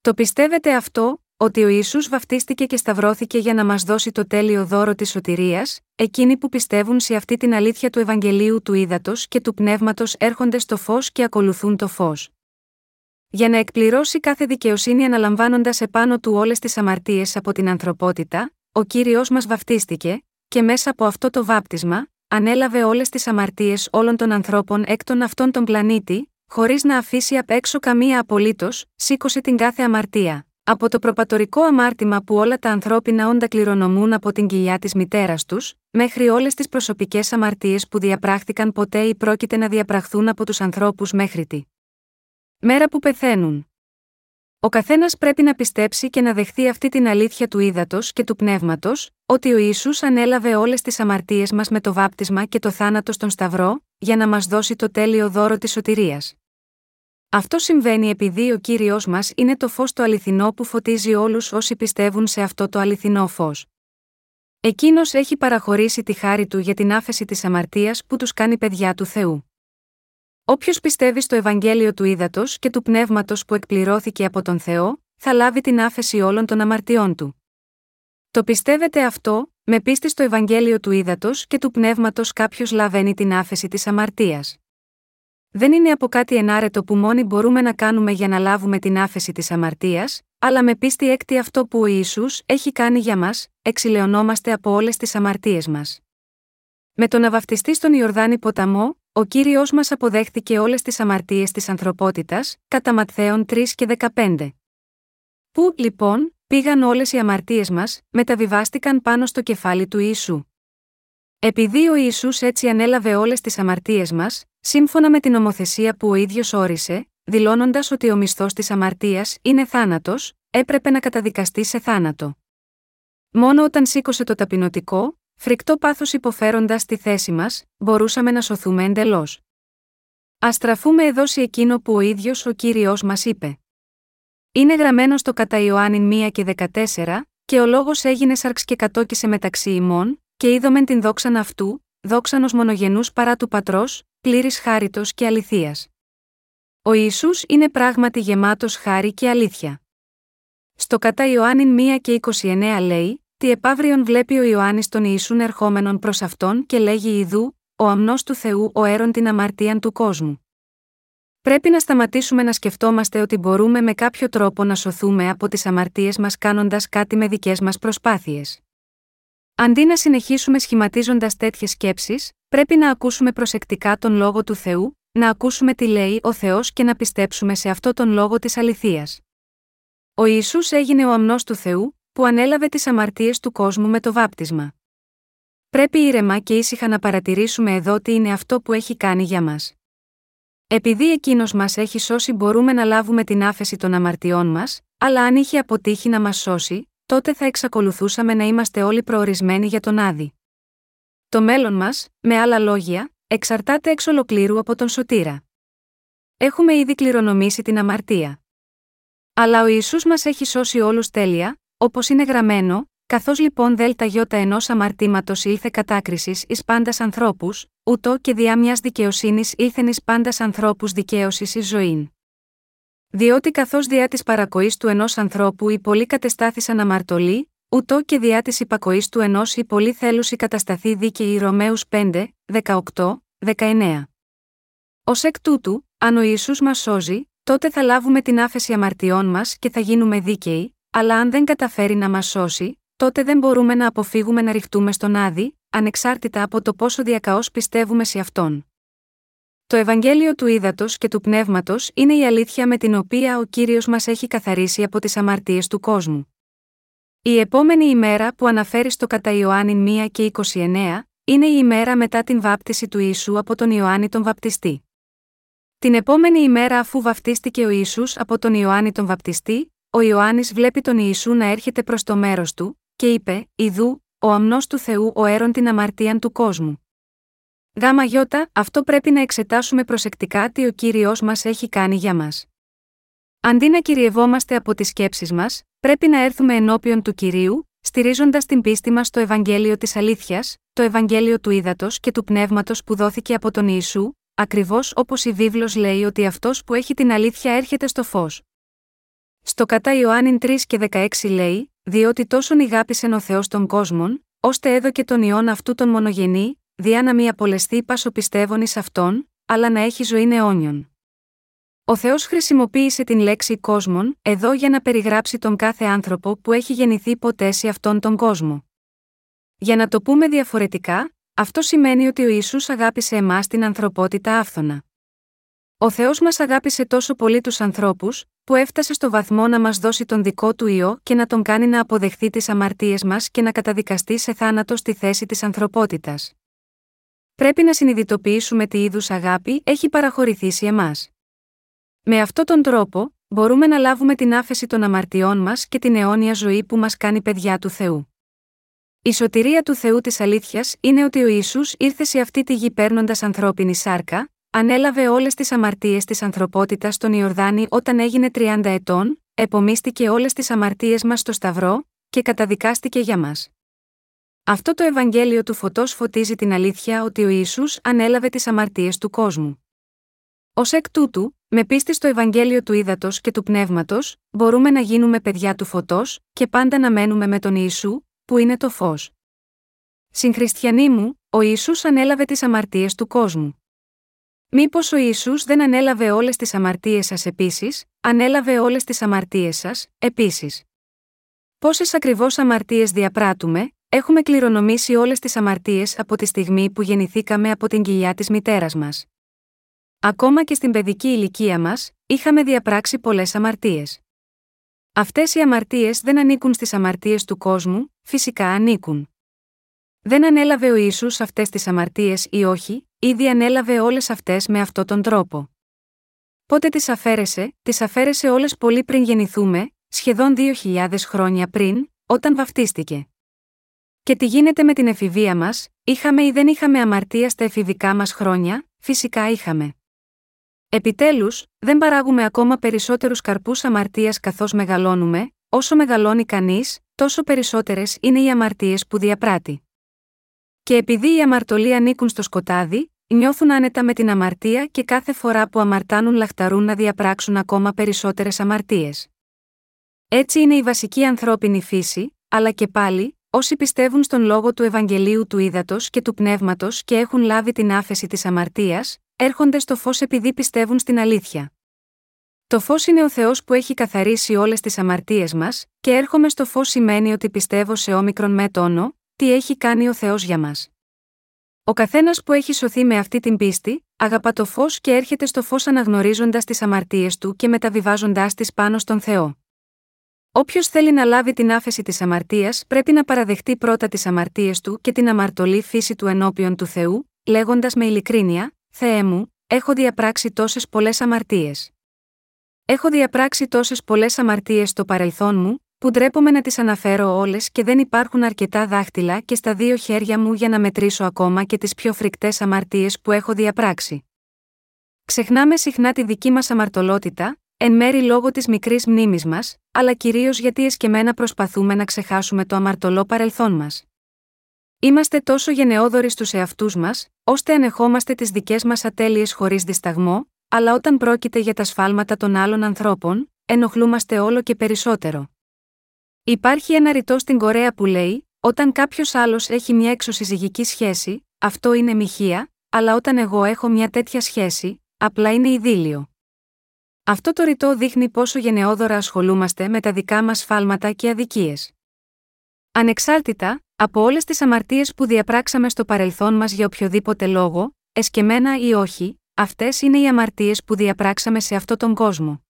Το πιστεύετε αυτό, ότι ο Ιησούς βαφτίστηκε και σταυρώθηκε για να μας δώσει το τέλειο δώρο της σωτηρίας, εκείνοι που πιστεύουν σε αυτή την αλήθεια του Ευαγγελίου του Ήδατος και του Πνεύματος έρχονται στο φως και ακολουθούν το φως. Για να εκπληρώσει κάθε δικαιοσύνη αναλαμβάνοντας επάνω του όλες τις αμαρτίες από την ανθρωπότητα, ο κύριος μας βαφτίστηκε, και μέσα από αυτό το βάπτισμα, ανέλαβε όλες τις αμαρτίες όλων των ανθρώπων εκ των αυτών τον πλανήτη, χωρίς να αφήσει απ' έξω καμία απολύτως, σήκωσε την κάθε αμαρτία. Από το προπατορικό αμάρτημα που όλα τα ανθρώπινα όντα κληρονομούν από την κοιλιά της μητέρας τους, μέχρι όλες τις προσωπικές αμαρτίες που διαπράχθηκαν ποτέ ή πρόκειται να διαπραχθούν από τους ανθρώπους μέχρι τη μέρα που πεθαίνουν. Ο καθένας πρέπει να πιστέψει και να δεχθεί αυτή την αλήθεια του ύδατος και του πνεύματος, ότι ο Ισού ανέλαβε όλες τις αμαρτίες μας με το βάπτισμα και το θάνατο στον Σταυρό, για να μας δώσει το τέλειο δώρο της σωτηρίας. Αυτό συμβαίνει επειδή ο κύριος μας είναι το φως το αληθινό που φωτίζει όλους όσοι πιστεύουν σε αυτό το αληθινό φως. Εκείνος έχει παραχωρήσει τη χάρη του για την άφεση της αμαρτίας που τους κάνει παιδιά του Θεού. Όποιος πιστεύει στο Ευαγγέλιο του ύδατο και του πνεύματος που εκπληρώθηκε από τον Θεό, θα λάβει την άφεση όλων των αμαρτιών του. Το πιστεύετε αυτό, με πίστη στο Ευαγγέλιο του ύδατο και του πνεύματος κάποιος λαβαίνει την άφεση της αμαρτίας. Δεν είναι από κάτι ενάρετο που μόνοι μπορούμε να κάνουμε για να λάβουμε την άφεση της αμαρτίας, αλλά με πίστη έκτη αυτό που ο Ιησούς έχει κάνει για μας, εξηλαιωνόμαστε από όλες τις αμαρτίες μας. Με τον να στον Ιορδάνη ποταμό, ο κύριος μας αποδέχτηκε όλες τις αμαρτίες της ανθρωπότητας, κατά Ματθαίων 3 και 15. Πού, λοιπόν, πήγαν όλες οι αμαρτίες μας, μεταβιβάστηκαν πάνω στο κεφάλι του Ιησού. Επειδή ο Ισού έτσι ανέλαβε όλες τις αμαρτίες μας, σύμφωνα με την ομοθεσία που ο ίδιος όρισε, δηλώνοντας ότι ο μισθός της αμαρτίας είναι θάνατος, έπρεπε να καταδικαστεί σε θάνατο. Μόνο όταν σήκωσε το ταπεινωτικό, φρικτό πάθος υποφέροντας τη θέση μας, μπορούσαμε να σωθούμε εντελώς. Α στραφούμε εδώ σε εκείνο που ο ίδιος ο κύριος μας είπε. Είναι γραμμένο στο κατά Ιωάννη 1 και 14, και ο λόγος έγινε σαρξ και κατόκισε μεταξύ ημών, και είδομεν την δόξαν αυτού, δόξαν ως μονογενούς παρά του πατρός, πλήρης χάριτος και αληθείας. Ο Ισού είναι πράγματι γεμάτος χάρη και αλήθεια. Στο κατά Ιωάννη 1 και 29 λέει: Τι επαύριον βλέπει ο Ιωάννης τον Ιησούν ερχόμενον προς αυτόν και λέγει Ιδού, ο αμνός του Θεού ο έρον την αμαρτίαν του κόσμου. Πρέπει να σταματήσουμε να σκεφτόμαστε ότι μπορούμε με κάποιο τρόπο να σωθούμε από τις αμαρτίες μας κάνοντας κάτι με δικές μας προσπάθειες. Αντί να συνεχίσουμε σχηματίζοντας τέτοιες σκέψεις, πρέπει να ακούσουμε προσεκτικά τον λόγο του Θεού, να ακούσουμε τι λέει ο Θεός και να πιστέψουμε σε αυτό τον λόγο της αληθείας. Ο Ισού έγινε ο αμνός του Θεού, που ανέλαβε τις αμαρτίες του κόσμου με το βάπτισμα. Πρέπει ήρεμα και ήσυχα να παρατηρήσουμε εδώ τι είναι αυτό που έχει κάνει για μας. Επειδή εκείνος μας έχει σώσει, μπορούμε να λάβουμε την άφεση των αμαρτιών μας, αλλά αν είχε αποτύχει να μας σώσει, τότε θα εξακολουθούσαμε να είμαστε όλοι προορισμένοι για τον Άδη. Το μέλλον μας, με άλλα λόγια, εξαρτάται εξ ολοκλήρου από τον Σωτήρα. Έχουμε ήδη κληρονομήσει την αμαρτία. Αλλά ο Ιησούς μας έχει σώσει όλους τέλεια, όπως είναι γραμμένο, καθώς λοιπόν δέλτα γιώτα ενός αμαρτήματος ήλθε κατάκρισης εις πάντας ανθρώπους, ούτω και διά μιας δικαιοσύνης ήλθεν εις πάντας ανθρώπους δικαίωσης εις ζωή. Διότι καθώς διά της παρακοής του ενός ανθρώπου οι πολλοί κατεστάθησαν αμαρτωλοί, ούτω και διά της υπακοής του ενός οι πολλοί θέλουσι κατασταθεί δίκαιοι Ρωμαίους 5, 18, 19. Ω εκ τούτου, αν ο Ιησούς μας σώζει, τότε θα λάβουμε την άφεση αμαρτιών μας και θα γίνουμε δίκαιοι, αλλά αν δεν καταφέρει να μας σώσει, τότε δεν μπορούμε να αποφύγουμε να ρηχτούμε στον Άδη, ανεξάρτητα από το πόσο διακαώς πιστεύουμε σε αυτόν. Το Ευαγγέλιο του Ήδατος και του Πνεύματος είναι η αλήθεια με την οποία ο κύριος μας έχει καθαρίσει από τις αμαρτίες του κόσμου. Η επόμενη ημέρα που αναφέρει στο κατά Ιωάννη 1 και 29, είναι η ημέρα μετά την βάπτιση του Ιησού από τον Ιωάννη τον Βαπτιστή. Την επόμενη ημέρα αφού βαφτίστηκε ο Ιησούς από τον Ιωάννη τον Βαπτιστή, ο Ιωάννης βλέπει τον Ιησού να έρχεται προς το μέρος του, και είπε: Ιδού, ο αμνός του Θεού ο έρον την αμαρτίαν του κόσμου. Γάμα γιώτα, αυτό πρέπει να εξετάσουμε προσεκτικά τι ο κύριος μας έχει κάνει για μας. Αντί να κυριευόμαστε από τις σκέψεις μας, πρέπει να έρθουμε ενώπιον του κυρίου, στηρίζοντας την πίστη μας στο Ευαγγέλιο της Αλήθειας, το Ευαγγέλιο του Ήδατος και του Πνεύματος που δόθηκε από τον Ιησού, ακριβώς όπως η βίβλος λέει ότι αυτός που έχει την αλήθεια έρχεται στο φως. Στο κατά Ιωάννη 3 και 16 λέει, διότι τόσον ηγάπησεν ο Θεός των κόσμων, ώστε έδωκε τον ιόν αυτού τον μονογενή, διά να μη απολεστεί πάσο πιστεύων ει αυτόν, αλλά να έχει ζωή αιώνιον. Ο Θεός χρησιμοποίησε την λέξη κόσμον, εδώ για να περιγράψει τον κάθε άνθρωπο που έχει γεννηθεί ποτέ σε αυτόν τον κόσμο. Για να το πούμε διαφορετικά, αυτό σημαίνει ότι ο Ιησούς αγάπησε εμάς την ανθρωπότητα άφθονα. Ο Θεός μας αγάπησε τόσο πολύ τους ανθρώπους, που έφτασε στο βαθμό να μας δώσει τον δικό του ιό και να τον κάνει να αποδεχθεί τις αμαρτίες μας και να καταδικαστεί σε θάνατο στη θέση της ανθρωπότητας. Πρέπει να συνειδητοποιήσουμε τι είδους αγάπη έχει παραχωρηθεί σε εμάς. Με αυτόν τον τρόπο, μπορούμε να λάβουμε την άφεση των αμαρτιών μας και την αιώνια ζωή που μας κάνει παιδιά του Θεού. Η σωτηρία του Θεού της αλήθειας είναι ότι ο Ισού ήρθε σε αυτή τη γη παίρνοντας ανθρώπινη σάρκα, ανέλαβε όλες τις αμαρτίες της ανθρωπότητας στον Ιορδάνη όταν έγινε 30 ετών, επομίστηκε όλες τις αμαρτίες μας στο Σταυρό, και καταδικάστηκε για μας. Αυτό το Ευαγγέλιο του φωτός φωτίζει την αλήθεια ότι ο Ιησούς ανέλαβε τις αμαρτίες του κόσμου. Ω εκ τούτου, με πίστη στο Ευαγγέλιο του Ήδατος και του Πνεύματος, μπορούμε να γίνουμε παιδιά του φωτός, και πάντα να μένουμε με τον Ιησού, που είναι το φως. Συγχριστιανοί μου, ο Ιησούς ανέλαβε τις αμαρτίες του κόσμου. Μήπως ο Ιησούς δεν ανέλαβε όλες τις αμαρτίες σας επίσης, ανέλαβε όλες τις αμαρτίες σας, επίσης. Πόσες ακριβώς αμαρτίες διαπράττουμε, έχουμε κληρονομήσει όλες τις αμαρτίες από τη στιγμή που γεννηθήκαμε από την κοιλιά της μητέρας μας. Ακόμα και στην παιδική ηλικία μας, είχαμε διαπράξει πολλές αμαρτίες. Αυτές οι αμαρτίες δεν ανήκουν στις αμαρτίες του κόσμου, φυσικά ανήκουν. Δεν ανέλαβε ο Ιησούς αυτές τις αμαρτίες ή όχι, ήδη ανέλαβε όλες αυτές με αυτόν τον τρόπο. Πότε τις αφαίρεσε, τις αφαίρεσε όλες πολύ πριν γεννηθούμε, σχεδόν 2.000 χρόνια πριν, όταν βαφτίστηκε. Και τι γίνεται με την εφηβεία μας, είχαμε ή δεν είχαμε αμαρτία στα εφηβικά μας χρόνια, φυσικά είχαμε. Επιτέλους, δεν παράγουμε ακόμα περισσότερους καρπούς αμαρτίας καθώς μεγαλώνουμε, όσο μεγαλώνει κανείς, τόσο περισσότερες είναι οι αμαρτίες που διαπράττει. Και επειδή οι αμαρτωλοί ανήκουν στο σκοτάδι, νιώθουν άνετα με την αμαρτία και κάθε φορά που αμαρτάνουν λαχταρούν να διαπράξουν ακόμα περισσότερες αμαρτίες. Έτσι είναι η βασική ανθρώπινη φύση, αλλά και πάλι, όσοι πιστεύουν στον λόγο του Ευαγγελίου του Ήδατος και του Πνεύματος και έχουν λάβει την άφεση της αμαρτίας, έρχονται στο φως επειδή πιστεύουν στην αλήθεια. Το φως είναι ο Θεός που έχει καθαρίσει όλες τις αμαρτίες μας, και έρχομαι στο φως σημαίνει ότι πιστεύω σε όμικρον με τόνο, τι έχει κάνει ο Θεός για μας. Ο καθένας που έχει σωθεί με αυτή την πίστη, αγαπά το φως και έρχεται στο φως αναγνωρίζοντας τις αμαρτίες του και μεταβιβάζοντάς τις πάνω στον Θεό. Όποιος θέλει να λάβει την άφεση της αμαρτίας πρέπει να παραδεχτεί πρώτα τις αμαρτίες του και την αμαρτωλή φύση του ενώπιον του Θεού, λέγοντας με ειλικρίνεια: Θεέ μου, έχω διαπράξει τόσες πολλές αμαρτίες. Έχω διαπράξει τόσες πολλές αμαρτίες στο παρελθόν μου, που ντρέπομαι να τις αναφέρω όλες και δεν υπάρχουν αρκετά δάχτυλα και στα δύο χέρια μου για να μετρήσω ακόμα και τις πιο φρικτές αμαρτίες που έχω διαπράξει. Ξεχνάμε συχνά τη δική μας αμαρτωλότητα, εν μέρη λόγω της μικρής μνήμης μας, αλλά κυρίως γιατί εσκεμμένα προσπαθούμε να ξεχάσουμε το αμαρτωλό παρελθόν μας. Είμαστε τόσο γενναιόδοροι στους εαυτούς μας, ώστε ανεχόμαστε τις δικές μας ατέλειες χωρίς δισταγμό, αλλά όταν πρόκειται για τα σφάλματα των άλλων ανθρώπων, ενοχλούμαστε όλο και περισσότερο. Υπάρχει ένα ρητό στην Κορέα που λέει: Όταν κάποιος άλλος έχει μια εξωσυζυγική σχέση, αυτό είναι μοιχεία, αλλά όταν εγώ έχω μια τέτοια σχέση, απλά είναι idήλιο. Αυτό το ρητό δείχνει πόσο γενναιόδωρα ασχολούμαστε με τα δικά μας σφάλματα και αδικίες. Ανεξάρτητα, από όλες τις αμαρτίες που διαπράξαμε στο παρελθόν μας για οποιοδήποτε λόγο, εσκεμένα ή όχι, αυτές είναι οι αμαρτίες που διαπράξαμε σε αυτόν τον κόσμο.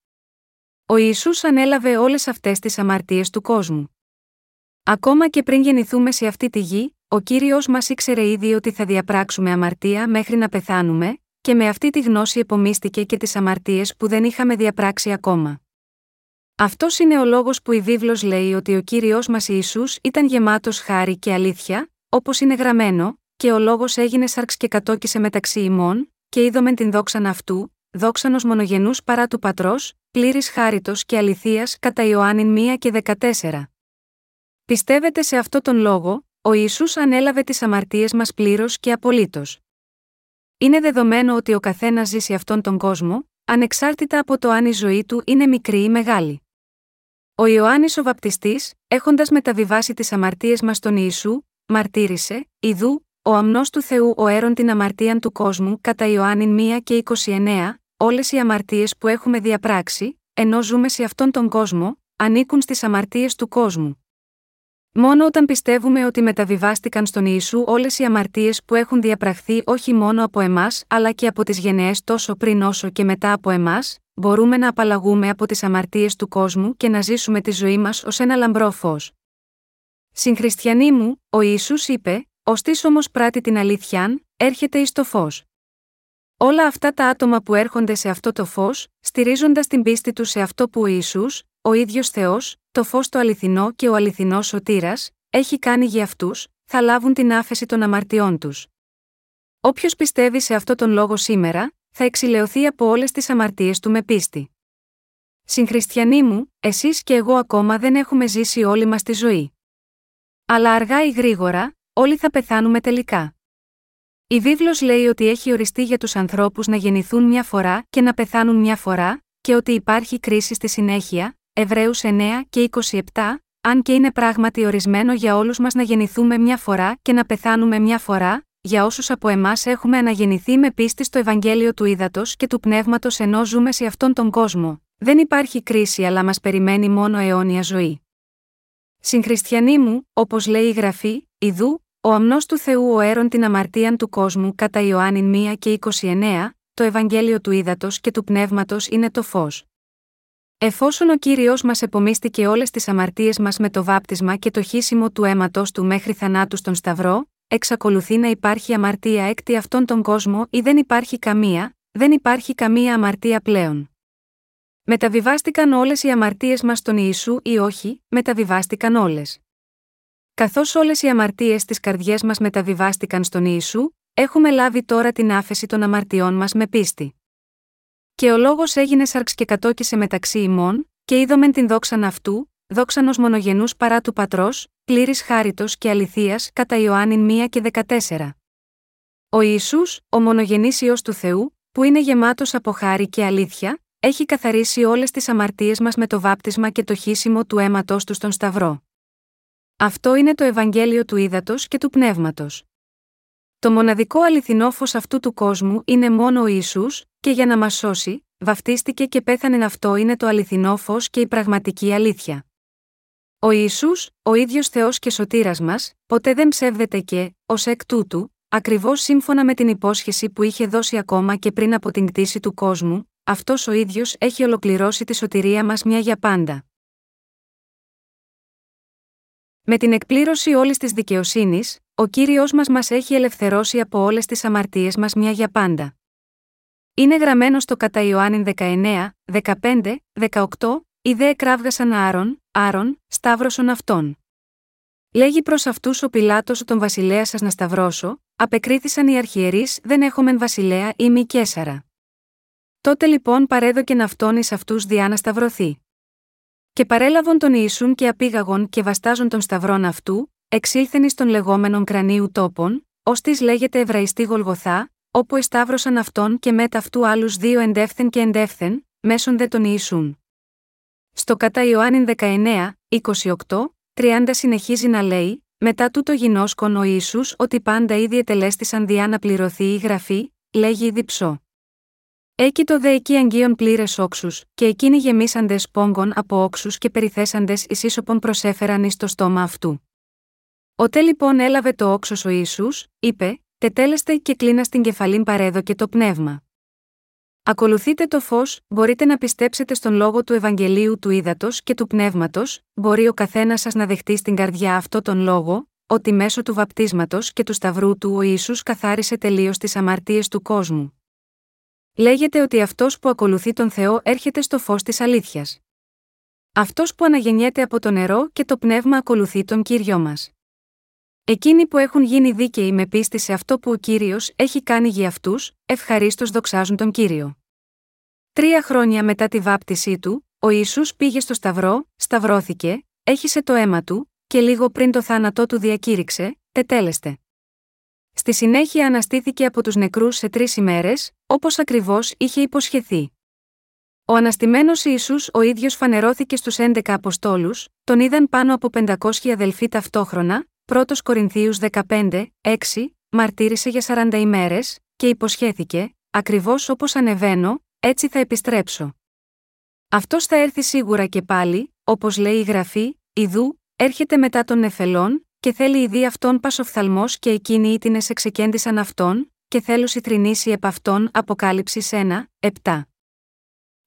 Ο Ισού ανέλαβε όλες αυτές τις αμαρτίες του κόσμου. Ακόμα και πριν γεννηθούμε σε αυτή τη γη, ο κύριος μας ήξερε ήδη ότι θα διαπράξουμε αμαρτία μέχρι να πεθάνουμε, και με αυτή τη γνώση επομίστηκε και τις αμαρτίες που δεν είχαμε διαπράξει ακόμα. Αυτός είναι ο λόγος που η βίβλος λέει ότι ο κύριος μας Ισού ήταν γεμάτος χάρη και αλήθεια, όπως είναι γραμμένο, και ο λόγος έγινε σάρξ και κατόκισε μεταξύ ημών, και είδομεν την δόξαν αυτού, δόξανος μονογενούς παρά του πατρός, πλήρης χάριτος και αληθείας κατά Ιωάννην 1 και 14. Πιστεύετε σε αυτό τον λόγο, ο Ιησούς ανέλαβε τις αμαρτίες μας πλήρως και απολύτως. Είναι δεδομένο ότι ο καθένας ζει σε αυτόν τον κόσμο, ανεξάρτητα από το αν η ζωή του είναι μικρή ή μεγάλη. Ο Ιωάννης ο Βαπτιστής, έχοντας μεταβιβάσει τις αμαρτίες μας στον Ιησού, μαρτύρησε, Ιδού, ο αμνός του Θεού ο έρων την αμαρτίαν του κόσμου κατά Ιωάννη 1 και 29, όλες οι αμαρτίες που έχουμε διαπράξει, ενώ ζούμε σε αυτόν τον κόσμο, ανήκουν στις αμαρτίες του κόσμου. Μόνο όταν πιστεύουμε ότι μεταβιβάστηκαν στον Ιησού όλες οι αμαρτίες που έχουν διαπραχθεί όχι μόνο από εμάς αλλά και από τις γενναίες τόσο πριν όσο και μετά από εμάς, μπορούμε να απαλλαγούμε από τις αμαρτίες του κόσμου και να ζήσουμε τη ζωή μας ως ένα λαμπρό φως. Συγχριστιανοί μου, ο Ιησούς είπε: Ω τις όμως πράττει την αλήθειαν, έρχεται εις το φως. Όλα αυτά τα άτομα που έρχονται σε αυτό το φως, στηρίζοντας την πίστη τους σε αυτό που ο Ιησούς, ο ίδιος Θεός, το φως το αληθινό και ο αληθινός σωτήρας, έχει κάνει για αυτούς, θα λάβουν την άφεση των αμαρτιών τους. Όποιος πιστεύει σε αυτό τον λόγο σήμερα, θα εξηλαιωθεί από όλες τις αμαρτίες του με πίστη. Συγχριστιανοί μου, εσείς και εγώ ακόμα δεν έχουμε ζήσει όλη μας τη ζωή. Αλλά αργά ή γρήγορα, όλοι θα πεθάνουμε τελικά. Η βίβλος λέει ότι έχει οριστεί για τους ανθρώπους να γεννηθούν μια φορά και να πεθάνουν μια φορά, και ότι υπάρχει κρίση στη συνέχεια, Εβραίους 9 και 27, αν και είναι πράγματι ορισμένο για όλους μας να γεννηθούμε μια φορά και να πεθάνουμε μια φορά, για όσους από εμάς έχουμε αναγεννηθεί με πίστη στο Ευαγγέλιο του Ήδατος και του Πνεύματος ενώ ζούμε σε αυτόν τον κόσμο, δεν υπάρχει κρίση αλλά μας περιμένει μόνο αιώνια ζωή. Συγχριστιανοί μου, όπως λέει η γραφή, Ιδού, ο αμνός του Θεού ο έρων την αμαρτίαν του κόσμου κατά Ιωάννη 1 και 29, το Ευαγγέλιο του Ήδατος και του Πνεύματος είναι το φως. Εφόσον ο κύριος μας επομίστηκε όλες τις αμαρτίες μας με το βάπτισμα και το χύσιμο του αίματος του μέχρι θανάτου στον Σταυρό, εξακολουθεί να υπάρχει αμαρτία έκτη αυτόν τον κόσμο ή δεν υπάρχει καμία, δεν υπάρχει καμία αμαρτία πλέον. Μεταβιβάστηκαν όλες οι αμαρτίες μας στον Ιησού ή όχι, μεταβιβάστηκαν όλες. Καθώς όλες οι αμαρτίες της καρδιές μας μεταβιβάστηκαν στον Ιησού, έχουμε λάβει τώρα την άφεση των αμαρτιών μας με πίστη. Και ο λόγος έγινε σάρξ και κατόκισε μεταξύ ημών, και είδομεν την δόξαν αυτού, δόξανο μονογενούς παρά του πατρός, πλήρης χάριτος και αληθείας κατά Ιωάννη 1 και 14. Ο Ισού, ο μονογενής ιό του Θεού, που είναι γεμάτος από χάρη και αλήθεια, έχει καθαρίσει όλες τις αμαρτίες μας με το βάπτισμα και το χύσιμο του αίματό του στον Σταυρό. Αυτό είναι το Ευαγγέλιο του Ήδατος και του Πνεύματος. Το μοναδικό αληθινό φως αυτού του κόσμου είναι μόνο ο Ιησούς, και για να μας σώσει, βαφτίστηκε και πέθανε αυτό είναι το αληθινό φως και η πραγματική αλήθεια. Ο Ισού, ο ίδιος Θεός και σωτήρας μας, ποτέ δεν ψεύδεται και, ως εκ τούτου, ακριβώς σύμφωνα με την υπόσχεση που είχε δώσει ακόμα και πριν από την κτήση του κόσμου, αυτός ο ίδιος έχει ολοκληρώσει τη σωτηρία μας μια για πάντα. Με την εκπλήρωση όλης της δικαιοσύνης, ο κύριος μας μας έχει ελευθερώσει από όλες τις αμαρτίες μας μια για πάντα. Είναι γραμμένο στο κατά Ιωάννη 19, 15, 18, οι δε εκράβγασαν Άρων, Άρων, σταύρωσον αυτόν. Λέγει προς αυτούς ο Πιλάτος τον βασιλέα σας να σταυρώσω, απεκρίθησαν οι αρχιερείς δεν έχομεν βασιλέα ή μη κέσαρα. Τότε λοιπόν παρέδοκεν αυτόν εις αυτούς διά να σταυρωθεί. Και παρέλαβον τον Ιησούν και απήγαγον και βαστάζον τον σταυρόν αυτού, εξήλθεν εις των λεγόμενων κρανίου τόπων, ως της λέγεται Εβραϊστή Γολγοθά, όπου εσταύρωσαν αυτόν και μετά αυτού άλλους δύο εντεύθεν και εντεύθεν, μέσον δε τον Ιησούν. Στο κατά Ιωάννη 19, 28, 30 συνεχίζει να λέει, μετά τούτο γινώσκον ο Ισού ότι πάντα ήδη ετελέστησαν διά να πληρωθεί η γραφή, λέγει η διψώ. Έκει το δε εκεί αγγείων πλήρες όξους, και εκείνοι γεμίσαντες πόγκων από όξους και περιθέσαντες ίσοπον προσέφεραν εις το στόμα αυτού. Ότε λοιπόν έλαβε το όξος ο Ισού, είπε, Τετέλεστε και κλείνα στην κεφαλήν παρέδοκε το πνεύμα. Ακολουθείτε το φως, μπορείτε να πιστέψετε στον λόγο του Ευαγγελίου του Ήδατος και του Πνεύματος, μπορεί ο καθένας σας να δεχτεί στην καρδιά αυτό τον λόγο, ότι μέσω του βαπτίσματος και του σταυρού του ο Ισού καθάρισε τελείως τις αμαρτίες του κόσμου. Λέγεται ότι αυτός που ακολουθεί τον Θεό έρχεται στο φως της αλήθειας. Αυτός που αναγεννιέται από το νερό και το πνεύμα ακολουθεί τον κύριο μας. Εκείνοι που έχουν γίνει δίκαιοι με πίστη σε αυτό που ο κύριος έχει κάνει για αυτούς, ευχαρίστως δοξάζουν τον κύριο. Τρία χρόνια μετά τη βάπτισή του, ο Ισού πήγε στο Σταυρό, σταυρώθηκε, έχισε το αίμα του, και λίγο πριν το θάνατό του διακήρυξε, τετέλεστε. Στη συνέχεια αναστήθηκε από τους νεκρούς σε τρεις ημέρες, όπως ακριβώς είχε υποσχεθεί. Ο αναστημένος Ιησούς ο ίδιος φανερώθηκε στους 11 Αποστόλους, τον είδαν πάνω από 500 αδελφοί ταυτόχρονα, 1 Κορινθίους 15, 6, μαρτύρησε για 40 ημέρες, και υποσχέθηκε, ακριβώς όπως ανεβαίνω, έτσι θα επιστρέψω. Αυτός θα έρθει σίγουρα και πάλι, όπως λέει η γραφή, Ιδού, έρχεται μετά των νεφελών, και θέλει δι' αυτόν πασοφθαλμός και εκείνοι ήτινες εξεκέντησαν αυτόν, και θέλουν θρυνήσει επ' αυτόν Αποκάλυψης 1, 7.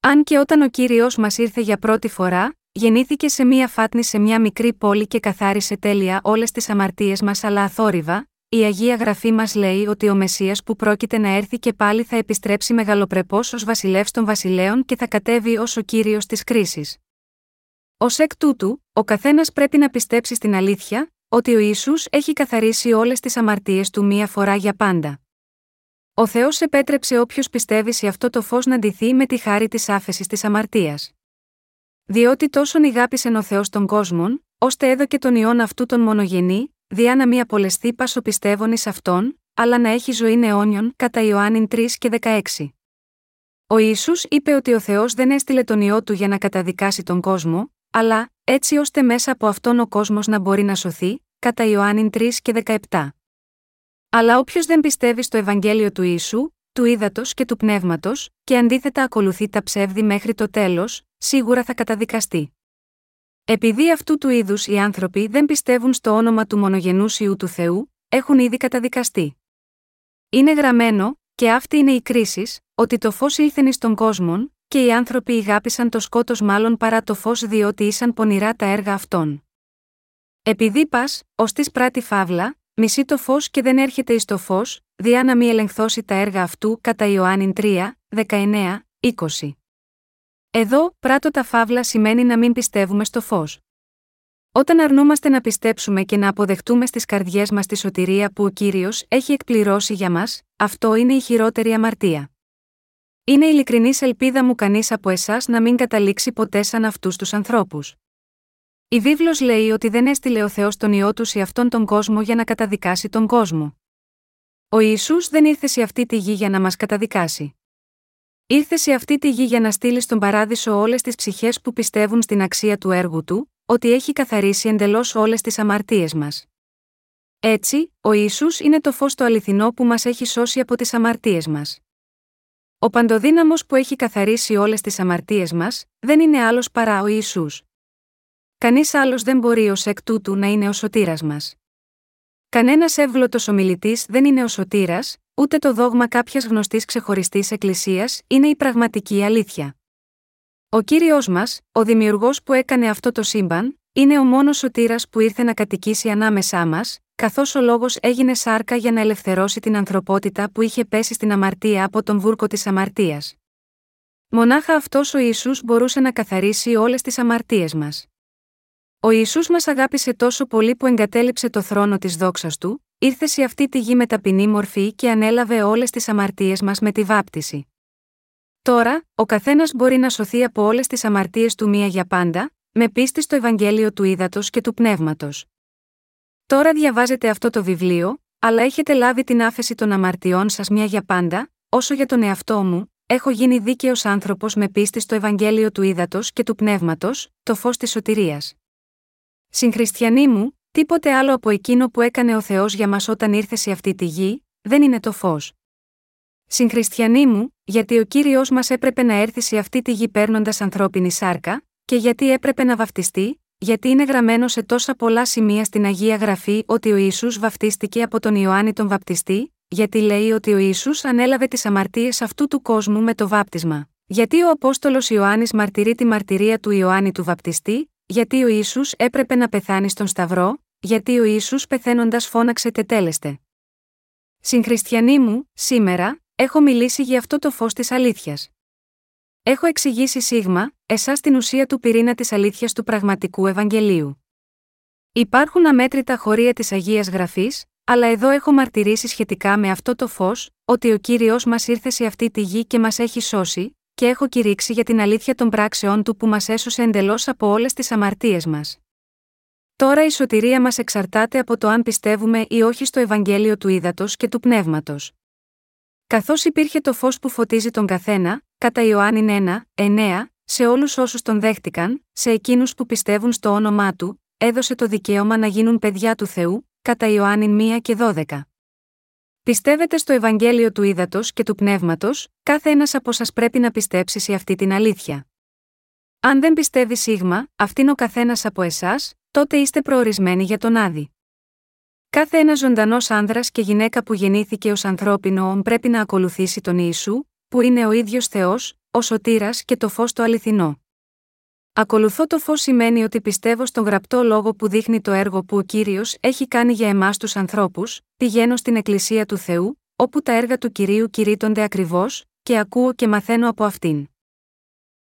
Αν και όταν ο κύριος μας ήρθε για πρώτη φορά, γεννήθηκε σε μία φάτνη σε μια μικρή πόλη και καθάρισε τέλεια όλες τις αμαρτίες μας αλλά αθόρυβα, η Αγία Γραφή μας λέει ότι ο Μεσσίας που πρόκειται να έρθει και πάλι θα επιστρέψει μεγαλοπρεπώς ως βασιλεύς των βασιλέων και θα κατέβει ως ο κύριος της κρίσης. Ω εκ τούτου, ο καθένας πρέπει να πιστέψει στην αλήθεια, ότι ο Ισού έχει καθαρίσει όλες τις αμαρτίες του μία φορά για πάντα. Ο Θεός επέτρεψε όποιος πιστεύει σε αυτό το φως να ντυθεί με τη χάρη της άφεσης της αμαρτίας. Διότι τόσον ηγάπησεν ο Θεός των κόσμων, ώστε έδωκε τον ιόν αυτού τον μονογενή, διά να μη απολεστεί πάσο πιστεύων εις αυτόν, αλλά να έχει ζωή αιώνιον, κατά Ιωάννη 3 και 16. Ο Ισού είπε ότι ο Θεός δεν έστειλε τον ιό του για να καταδικάσει τον κόσμο, αλλά, έτσι ώστε μέσα από αυτόν ο κόσμος να μπορεί να σωθεί, κατά Ιωάννη 3 και 17. Αλλά όποιος δεν πιστεύει στο Ευαγγέλιο του Ιησού, του ύδατο και του πνεύματος, και αντίθετα ακολουθεί τα ψεύδη μέχρι το τέλος, σίγουρα θα καταδικαστεί. Επειδή αυτού του είδους οι άνθρωποι δεν πιστεύουν στο όνομα του μονογενούς Ιού του Θεού, έχουν ήδη καταδικαστεί. Είναι γραμμένο, και αυτή είναι η κρίση, ότι το φως ήλθεν στον κόσμο, και οι άνθρωποι ηγάπησαν το σκότος μάλλον παρά το φως διότι ήσαν πονηρά τα έργα αυτών. Επειδή πας, ως της πράτη φαύλα, μισεί το φως και δεν έρχεται εις το φως, διά να μη ελεγχθώσει τα έργα αυτού κατά Ιωάννη 3, 19, 20. Εδώ, πράτο τα φαύλα σημαίνει να μην πιστεύουμε στο φως. Όταν αρνούμαστε να πιστέψουμε και να αποδεχτούμε στις καρδιές μας τη σωτηρία που ο κύριος έχει εκπληρώσει για μας, αυτό είναι η χειρότερη αμαρτία. Είναι ειλικρινής ελπίδα μου κανείς από εσάς να μην καταλήξει ποτέ σαν αυτούς τους ανθρώπους. Η βίβλος λέει ότι δεν έστειλε ο Θεός τον ιό του σε αυτόν τον κόσμο για να καταδικάσει τον κόσμο. Ο Ιησούς δεν ήρθε σε αυτή τη γη για να μας καταδικάσει. Ήρθες σε αυτή τη γη για να στείλεις στον παράδεισο όλες τις ψυχές που πιστεύουν στην αξία του έργου του, ότι έχει καθαρίσει εντελώς όλες τις αμαρτίες μας. Έτσι, ο Ισού είναι το φως το αληθινό που μας έχει σώσει από τις αμαρτίες μας. Ο παντοδύναμος που έχει καθαρίσει όλες τις αμαρτίες μας, δεν είναι άλλος παρά ο Ισού. Κανείς άλλος δεν μπορεί ως εκ τούτου να είναι ο σωτήρας μας. Κανένας εύγλωτος ομιλητής δεν είναι ο σωτήρας, ούτε το δόγμα κάποιας γνωστής ξεχωριστής εκκλησίας είναι η πραγματική αλήθεια. Ο κύριος μας, ο δημιουργός που έκανε αυτό το σύμπαν, είναι ο μόνος σωτήρας που ήρθε να κατοικήσει ανάμεσά μας, καθώς ο λόγος έγινε σάρκα για να ελευθερώσει την ανθρωπότητα που είχε πέσει στην αμαρτία από τον βούρκο της αμαρτίας. Μονάχα αυτός ο Ιησούς μπορούσε να καθαρίσει όλες τις αμαρτίες μας. Ο Ιησούς μας αγάπησε τόσο πολύ που εγκατέλειψε το θρόνο της δόξας του, ήρθες σε αυτή τη γη με ταπεινή μορφή και ανέλαβε όλες τις αμαρτίες μας με τη βάπτιση. Τώρα, ο καθένας μπορεί να σωθεί από όλες τις αμαρτίες του μία για πάντα, με πίστη στο Ευαγγέλιο του Ήδατος και του Πνεύματος. Τώρα διαβάζετε αυτό το βιβλίο, αλλά έχετε λάβει την άφεση των αμαρτιών σας μια για πάντα, όσο για τον εαυτό μου, έχω γίνει δίκαιος άνθρωπος με πίστη στο Ευαγγέλιο του Ήδατος και του Πνεύματος, το φως της σωτηρίας. Συγχριστιανοί μου, τίποτε άλλο από εκείνο που έκανε ο Θεός για μας όταν ήρθες σε αυτή τη γη, δεν είναι το φως. Συγχριστιανοί μου, γιατί ο κύριος μας έπρεπε να έρθει σε αυτή τη γη παίρνοντας ανθρώπινη σάρκα, και γιατί έπρεπε να βαφτιστεί, γιατί είναι γραμμένο σε τόσα πολλά σημεία στην Αγία Γραφή ότι ο Ιησούς βαφτίστηκε από τον Ιωάννη τον Βαπτιστή, γιατί λέει ότι ο Ιησούς ανέλαβε τις αμαρτίες αυτού του κόσμου με το βάπτισμα. Γιατί ο Απόστολος Ιωάννης μαρτυρεί τη μαρτυρία του Ιωάννη του Βαπτιστή, γιατί ο Ιησούς έπρεπε να πεθάνει στον Σταυρό, γιατί ο Ιησούς πεθαίνοντας φώναξε τετέλεστε. Συγχριστιανοί μου, σήμερα, έχω μιλήσει για αυτό το φως της αλήθειας. Έχω εξηγήσει σίγμα, εσάς την ουσία του πυρήνα της αλήθειας του πραγματικού Ευαγγελίου. Υπάρχουν αμέτρητα χωρία της Αγίας Γραφής, αλλά εδώ έχω μαρτυρήσει σχετικά με αυτό το φως, ότι ο κύριος μας ήρθε σε αυτή τη γη και μας έχει σώσει, και έχω κηρύξει για την αλήθεια των πράξεών του που μας έσωσε εντελώς από όλες τις αμαρτίες μας. Τώρα η σωτηρία μας εξαρτάται από το αν πιστεύουμε ή όχι στο Ευαγγέλιο του Ήδατος και του Πνεύματος. Καθώς υπήρχε το φως που φωτίζει τον καθένα, κατά Ιωάννη 1, 9, σε όλους όσους τον δέχτηκαν, σε εκείνους που πιστεύουν στο όνομά του, έδωσε το δικαίωμα να γίνουν παιδιά του Θεού, κατά Ιωάννη 1 και 12. Πιστεύετε στο Ευαγγέλιο του Ήδατος και του Πνεύματος, κάθε ένας από σας πρέπει να πιστέψει σε αυτή την αλήθεια. Αν δεν πιστεύει σίγμα, αυτήν ο καθένας από εσάς, τότε είστε προορισμένοι για τον Άδη. Κάθε ένας ζωντανός άνδρας και γυναίκα που γεννήθηκε ως ανθρώπινο πρέπει να ακολουθήσει τον Ιησού, που είναι ο ίδιος Θεός, ο σωτήρας και το φως το αληθινό. Ακολουθώ το φως σημαίνει ότι πιστεύω στον γραπτό λόγο που δείχνει το έργο που ο κύριος έχει κάνει για εμάς τους ανθρώπους, πηγαίνω στην Εκκλησία του Θεού, όπου τα έργα του κυρίου κηρύττονται ακριβώς, και ακούω και μαθαίνω από αυτήν.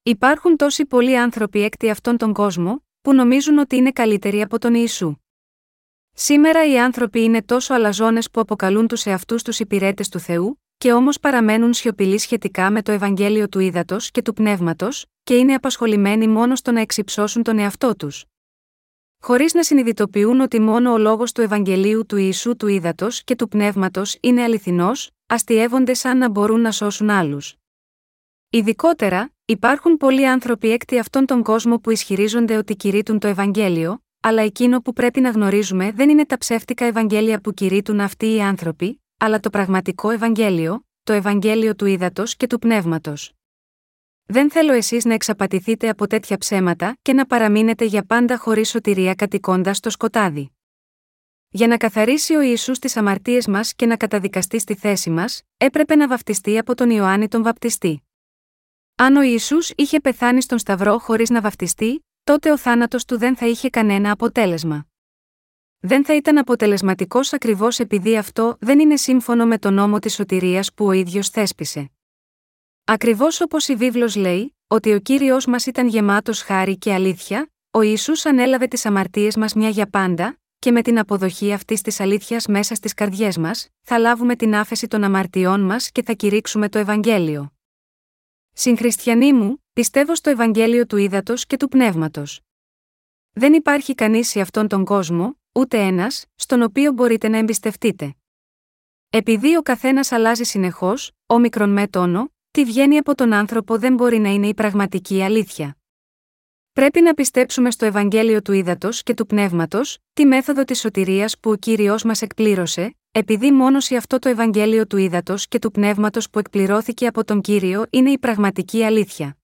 Υπάρχουν τόσοι πολλοί άνθρωποι έκτη αυτόν τον κόσμο, που νομίζουν ότι είναι καλύτεροι από τον Ιησού. Σήμερα οι άνθρωποι είναι τόσο αλαζόνες που αποκαλούν τους εαυτούς τους υπηρέτες του Θεού, και όμως παραμένουν σιωπηλοί σχετικά με το Ευαγγέλιο του Ήδατος και του Πνεύματος, και είναι απασχολημένοι μόνο στο να εξυψώσουν τον εαυτό τους. Χωρίς να συνειδητοποιούν ότι μόνο ο λόγος του Ευαγγελίου του Ιησού του Ήδατος και του Πνεύματος είναι αληθινός, αστείευονται σαν να μπορούν να σώσουν άλλους. Ειδικότερα, υπάρχουν πολλοί άνθρωποι έκτη αυτόν τον κόσμο που ισχυρίζονται ότι κηρύττουν το Ευαγγέλιο, αλλά εκείνο που πρέπει να γνωρίζουμε δεν είναι τα ψεύτικα Ευαγγέλια που κηρύττουν αυτοί οι άνθρωποι, αλλά το πραγματικό Ευαγγέλιο, το Ευαγγέλιο του Ήδατος και του Πνεύματος. Δεν θέλω εσείς να εξαπατηθείτε από τέτοια ψέματα και να παραμείνετε για πάντα χωρίς σωτηρία κατοικώντα στο σκοτάδι. Για να καθαρίσει ο Ιησούς τις αμαρτίες μας και να καταδικαστεί στη θέση μας, έπρεπε να βαφτιστεί από τον Ιωάννη τον Βαπτιστή. Αν ο Ιησούς είχε πεθάνει στον Σταυρό χωρίς να βαφτιστεί, τότε ο θάνατος του δεν θα είχε κανένα αποτέλεσμα δεν θα ήταν αποτελεσματικός ακριβώς επειδή αυτό δεν είναι σύμφωνο με τον νόμο της σωτηρίας που ο ίδιος θέσπισε. Ακριβώς όπως η βίβλος λέει, ότι ο κύριος μας ήταν γεμάτος χάρη και αλήθεια, ο Ιησούς ανέλαβε τις αμαρτίες μας μια για πάντα, και με την αποδοχή αυτής της αλήθειας μέσα στις καρδιές μας, θα λάβουμε την άφεση των αμαρτιών μας και θα κηρύξουμε το Ευαγγέλιο. Συγχριστιανοί μου, πιστεύω στο Ευαγγέλιο του Ήδατος και του Πνεύματος. Δεν υπάρχει κανείς σε αυτόν τον κόσμο, ούτε ένας, στον οποίο μπορείτε να εμπιστευτείτε. Επειδή ο καθένας αλλάζει συνεχώς, μικρον με τόνο, τι βγαίνει από τον άνθρωπο δεν μπορεί να είναι η πραγματική αλήθεια. Πρέπει να πιστέψουμε στο Ευαγγέλιο του Ήδατος και του Πνεύματος, τη μέθοδο της σωτηρίας που ο κύριος μας εκπλήρωσε, επειδή μόνος σε αυτό το Ευαγγέλιο του Ήδατος και του Πνεύματος που εκπληρώθηκε από τον κύριο είναι η πραγματική αλήθεια.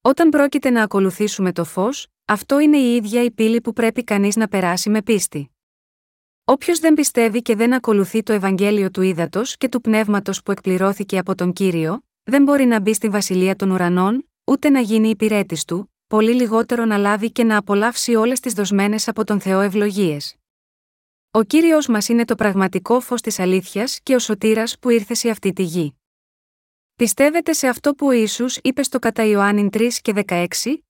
Όταν πρόκειται να ακολουθήσουμε το φως, αυτό είναι η ίδια η πύλη που πρέπει κανείς να περάσει με πίστη. Όποιος δεν πιστεύει και δεν ακολουθεί το Ευαγγέλιο του ύδατο και του πνεύματος που εκπληρώθηκε από τον κύριο, δεν μπορεί να μπει στη βασιλεία των ουρανών, ούτε να γίνει υπηρέτης του, πολύ λιγότερο να λάβει και να απολαύσει όλες τις δοσμένες από τον Θεό ευλογίες. Ο κύριος μας είναι το πραγματικό φως της αλήθειας και ο σωτήρας που ήρθε σε αυτή τη γη. Πιστεύετε σε αυτό που ο Ιησούς είπε στο κατά Ιωάννη 3 και 16,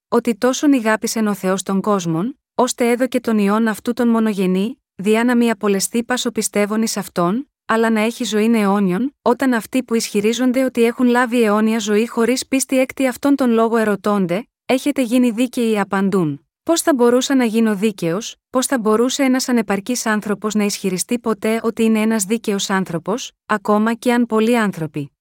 ότι τόσον ηγάπησε ο Θεός των κόσμων, ώστε έδωκε τον ιόν αυτού τον μονογενή, διά να μη απολεστεί πάσο πιστεύων εις αυτόν, αλλά να έχει ζωή αιώνιον, όταν αυτοί που ισχυρίζονται ότι έχουν λάβει αιώνια ζωή χωρίς πίστη έκτη αυτόν τον λόγο ερωτώνται, έχετε γίνει δίκαιοι απαντούν. Πώς θα μπορούσα να γίνω δίκαιος, πώς θα μπορούσε ένας ανεπαρκής άνθρωπος να ισχυριστεί ποτέ ότι είναι ένας δίκαιος άνθρωπος, ακόμα και αν πολλοί άνθρωποι.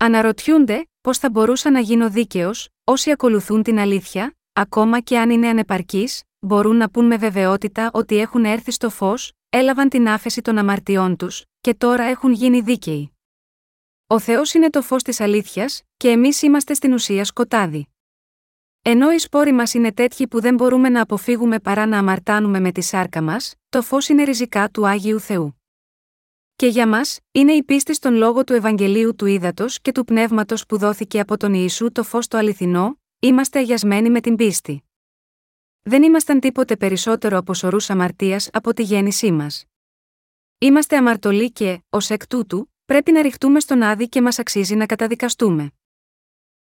Αναρωτιούνται, πώς θα μπορούσα να γίνω δίκαιος, όσοι ακολουθούν την αλήθεια, ακόμα και αν είναι ανεπαρκείς, μπορούν να πούν με βεβαιότητα ότι έχουν έρθει στο φως, έλαβαν την άφεση των αμαρτιών τους, και τώρα έχουν γίνει δίκαιοι. Ο Θεός είναι το φως της αλήθειας, και εμείς είμαστε στην ουσία σκοτάδι. Ενώ οι σπόροι μας είναι τέτοιοι που δεν μπορούμε να αποφύγουμε παρά να αμαρτάνουμε με τη σάρκα μας, το φως είναι ριζικά του Άγιου Θεού. Και για μας, είναι η πίστη στον λόγο του Ευαγγελίου του Ήδατος και του Πνεύματος που δόθηκε από τον Ιησού το φως το αληθινό, είμαστε αγιασμένοι με την πίστη. Δεν ήμασταν τίποτε περισσότερο από σωρούς αμαρτίας από τη γέννησή μας. Είμαστε αμαρτωλοί και, ως εκ τούτου, πρέπει να ρηχτούμε στον άδει και μας αξίζει να καταδικαστούμε.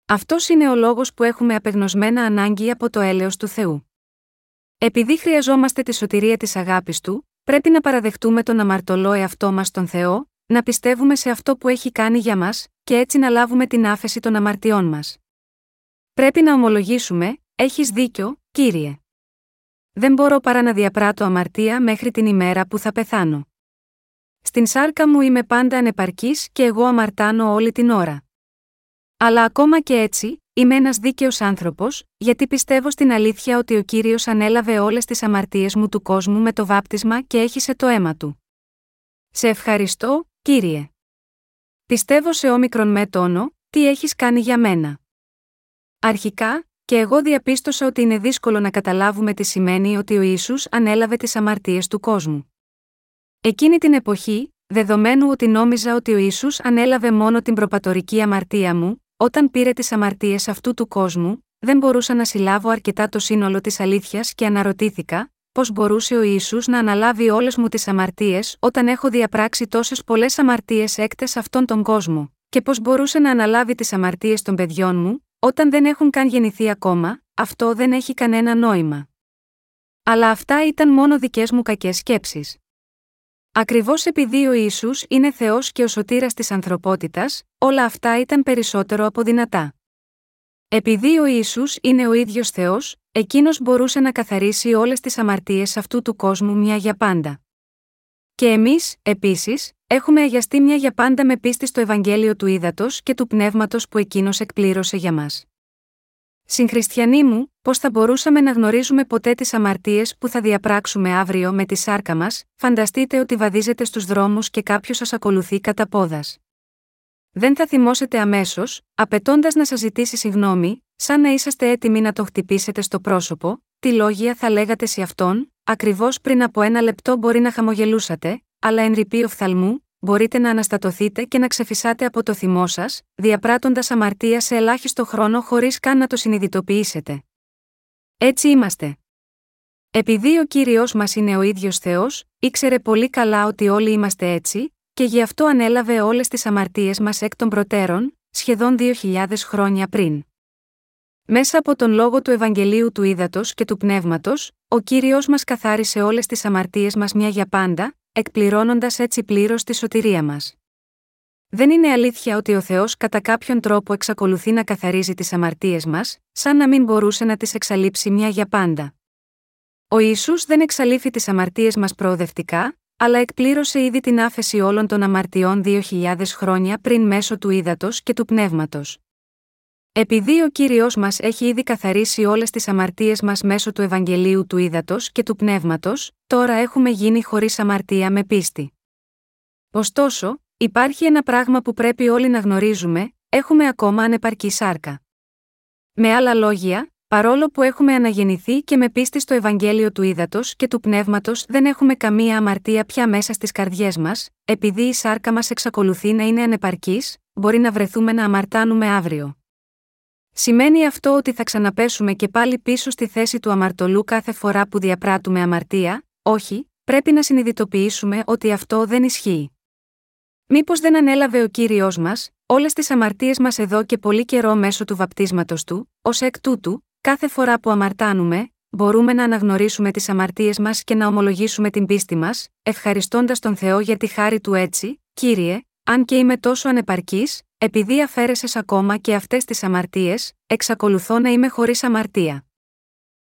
Αυτός είναι ο λόγος που έχουμε απεγνωσμένα ανάγκη από το έλεος του Θεού. Επειδή χρειαζόμαστε τη σωτηρία της αγάπης του, πρέπει να παραδεχτούμε τον αμαρτωλό εαυτό μας στον Θεό, να πιστεύουμε σε αυτό που έχει κάνει για μας, και έτσι να λάβουμε την άφεση των αμαρτιών μας. Πρέπει να ομολογήσουμε: Έχεις δίκιο, κύριε. Δεν μπορώ παρά να διαπράττω αμαρτία μέχρι την ημέρα που θα πεθάνω. Στην σάρκα μου είμαι πάντα ανεπαρκής και εγώ αμαρτάνω όλη την ώρα. Αλλά ακόμα και έτσι, είμαι ένας δίκαιος άνθρωπος, γιατί πιστεύω στην αλήθεια ότι ο κύριος ανέλαβε όλες τις αμαρτίες μου του κόσμου με το βάπτισμα και έχισε το αίμα του. Σε ευχαριστώ, κύριε. Πιστεύω σε όμικρον με τόνο, τι έχεις κάνει για μένα. Αρχικά, και εγώ διαπίστωσα ότι είναι δύσκολο να καταλάβουμε τι σημαίνει ότι ο Ιησούς ανέλαβε τις αμαρτίες του κόσμου. Εκείνη την εποχή, δεδομένου ότι νόμιζα ότι ο Ιησούς ανέλαβε μόνο την προπατορική αμαρτία μου, όταν πήρε τις αμαρτίες αυτού του κόσμου, δεν μπορούσα να συλλάβω αρκετά το σύνολο της αλήθειας και αναρωτήθηκα, πώς μπορούσε ο Ιησούς να αναλάβει όλες μου τις αμαρτίες όταν έχω διαπράξει τόσες πολλές αμαρτίες έκτες αυτόν τον κόσμο, και πώς μπορούσε να αναλάβει τις αμαρτίες των παιδιών μου, όταν δεν έχουν καν γεννηθεί ακόμα, αυτό δεν έχει κανένα νόημα. Αλλά αυτά ήταν μόνο δικές μου κακές σκέψεις. Ακριβώς επειδή ο ίσου είναι Θεός και ο σωτήρας της ανθρωπότητας, όλα αυτά ήταν περισσότερο από δυνατά. Επειδή ο ίσου είναι ο ίδιος Θεός, εκείνος μπορούσε να καθαρίσει όλες τις αμαρτίες αυτού του κόσμου μια για πάντα. Και εμείς, επίσης, έχουμε αγιαστεί μια για πάντα με πίστη στο Ευαγγέλιο του Ήδατος και του Πνεύματος που εκείνος εκπλήρωσε για μας. Συγχριστιανοί μου, πώς θα μπορούσαμε να γνωρίζουμε ποτέ τις αμαρτίες που θα διαπράξουμε αύριο με τη σάρκα μας, φανταστείτε ότι βαδίζετε στους δρόμους και κάποιος σας ακολουθεί κατά πόδας. Δεν θα θυμώσετε αμέσως, απαιτώντας να σας ζητήσει συγγνώμη, σαν να είσαστε έτοιμοι να το χτυπήσετε στο πρόσωπο, τι λόγια θα λέγατε σε αυτόν, ακριβώς πριν από ένα λεπτό μπορεί να χαμογελούσατε, αλλά εν ρηπεί οφθαλμού, μπορείτε να αναστατωθείτε και να ξεφυσάτε από το θυμό σας, διαπράττοντας αμαρτία σε ελάχιστο χρόνο χωρίς καν να το συνειδητοποιήσετε. Έτσι είμαστε. Επειδή ο κύριος μας είναι ο ίδιος Θεός, ήξερε πολύ καλά ότι όλοι είμαστε έτσι, και γι' αυτό ανέλαβε όλες τις αμαρτίες μας εκ των προτέρων, σχεδόν 2.000 χρόνια πριν. Μέσα από τον λόγο του Ευαγγελίου του Ήδατος και του Πνεύματος, ο κύριος μας καθάρισε όλες τις αμαρτίες μας μια για πάντα, εκπληρώνοντας έτσι πλήρως τη σωτηρία μας. Δεν είναι αλήθεια ότι ο Θεός κατά κάποιον τρόπο εξακολουθεί να καθαρίζει τις αμαρτίες μας, σαν να μην μπορούσε να τις εξαλείψει μια για πάντα. Ο Ιησούς δεν εξαλείφει τις αμαρτίες μας προοδευτικά, αλλά εκπλήρωσε ήδη την άφεση όλων των αμαρτιών 2.000 χρόνια πριν μέσω του ύδατος και του πνεύματος. Επειδή ο κύριος μας έχει ήδη καθαρίσει όλες τις αμαρτίες μας μέσω του Ευαγγελίου του Ήδατος και του Πνεύματος, τώρα έχουμε γίνει χωρίς αμαρτία με πίστη. Ωστόσο, υπάρχει ένα πράγμα που πρέπει όλοι να γνωρίζουμε: έχουμε ακόμα ανεπαρκή σάρκα. Με άλλα λόγια, παρόλο που έχουμε αναγεννηθεί και με πίστη στο Ευαγγέλιο του Ήδατος και του Πνεύματος δεν έχουμε καμία αμαρτία πια μέσα στις καρδιές μας, επειδή η σάρκα μας εξακολουθεί να είναι ανεπαρκής, μπορεί να βρεθούμε να αμαρτάνουμε αύριο. Σημαίνει αυτό ότι θα ξαναπέσουμε και πάλι πίσω στη θέση του αμαρτωλού κάθε φορά που διαπράττουμε αμαρτία, όχι, πρέπει να συνειδητοποιήσουμε ότι αυτό δεν ισχύει. Μήπως δεν ανέλαβε ο κύριος μας, όλες τις αμαρτίες μας εδώ και πολύ καιρό μέσω του βαπτίσματος του, ως εκ τούτου, κάθε φορά που αμαρτάνουμε, μπορούμε να αναγνωρίσουμε τις αμαρτίες μας και να ομολογήσουμε την πίστη μας, ευχαριστώντας τον Θεό για τη χάρη του έτσι, κύριε, αν και είμαι τόσο ανεπαρκής, επειδή αφαίρεσες ακόμα και αυτές τις αμαρτίες, εξακολουθώ να είμαι χωρίς αμαρτία.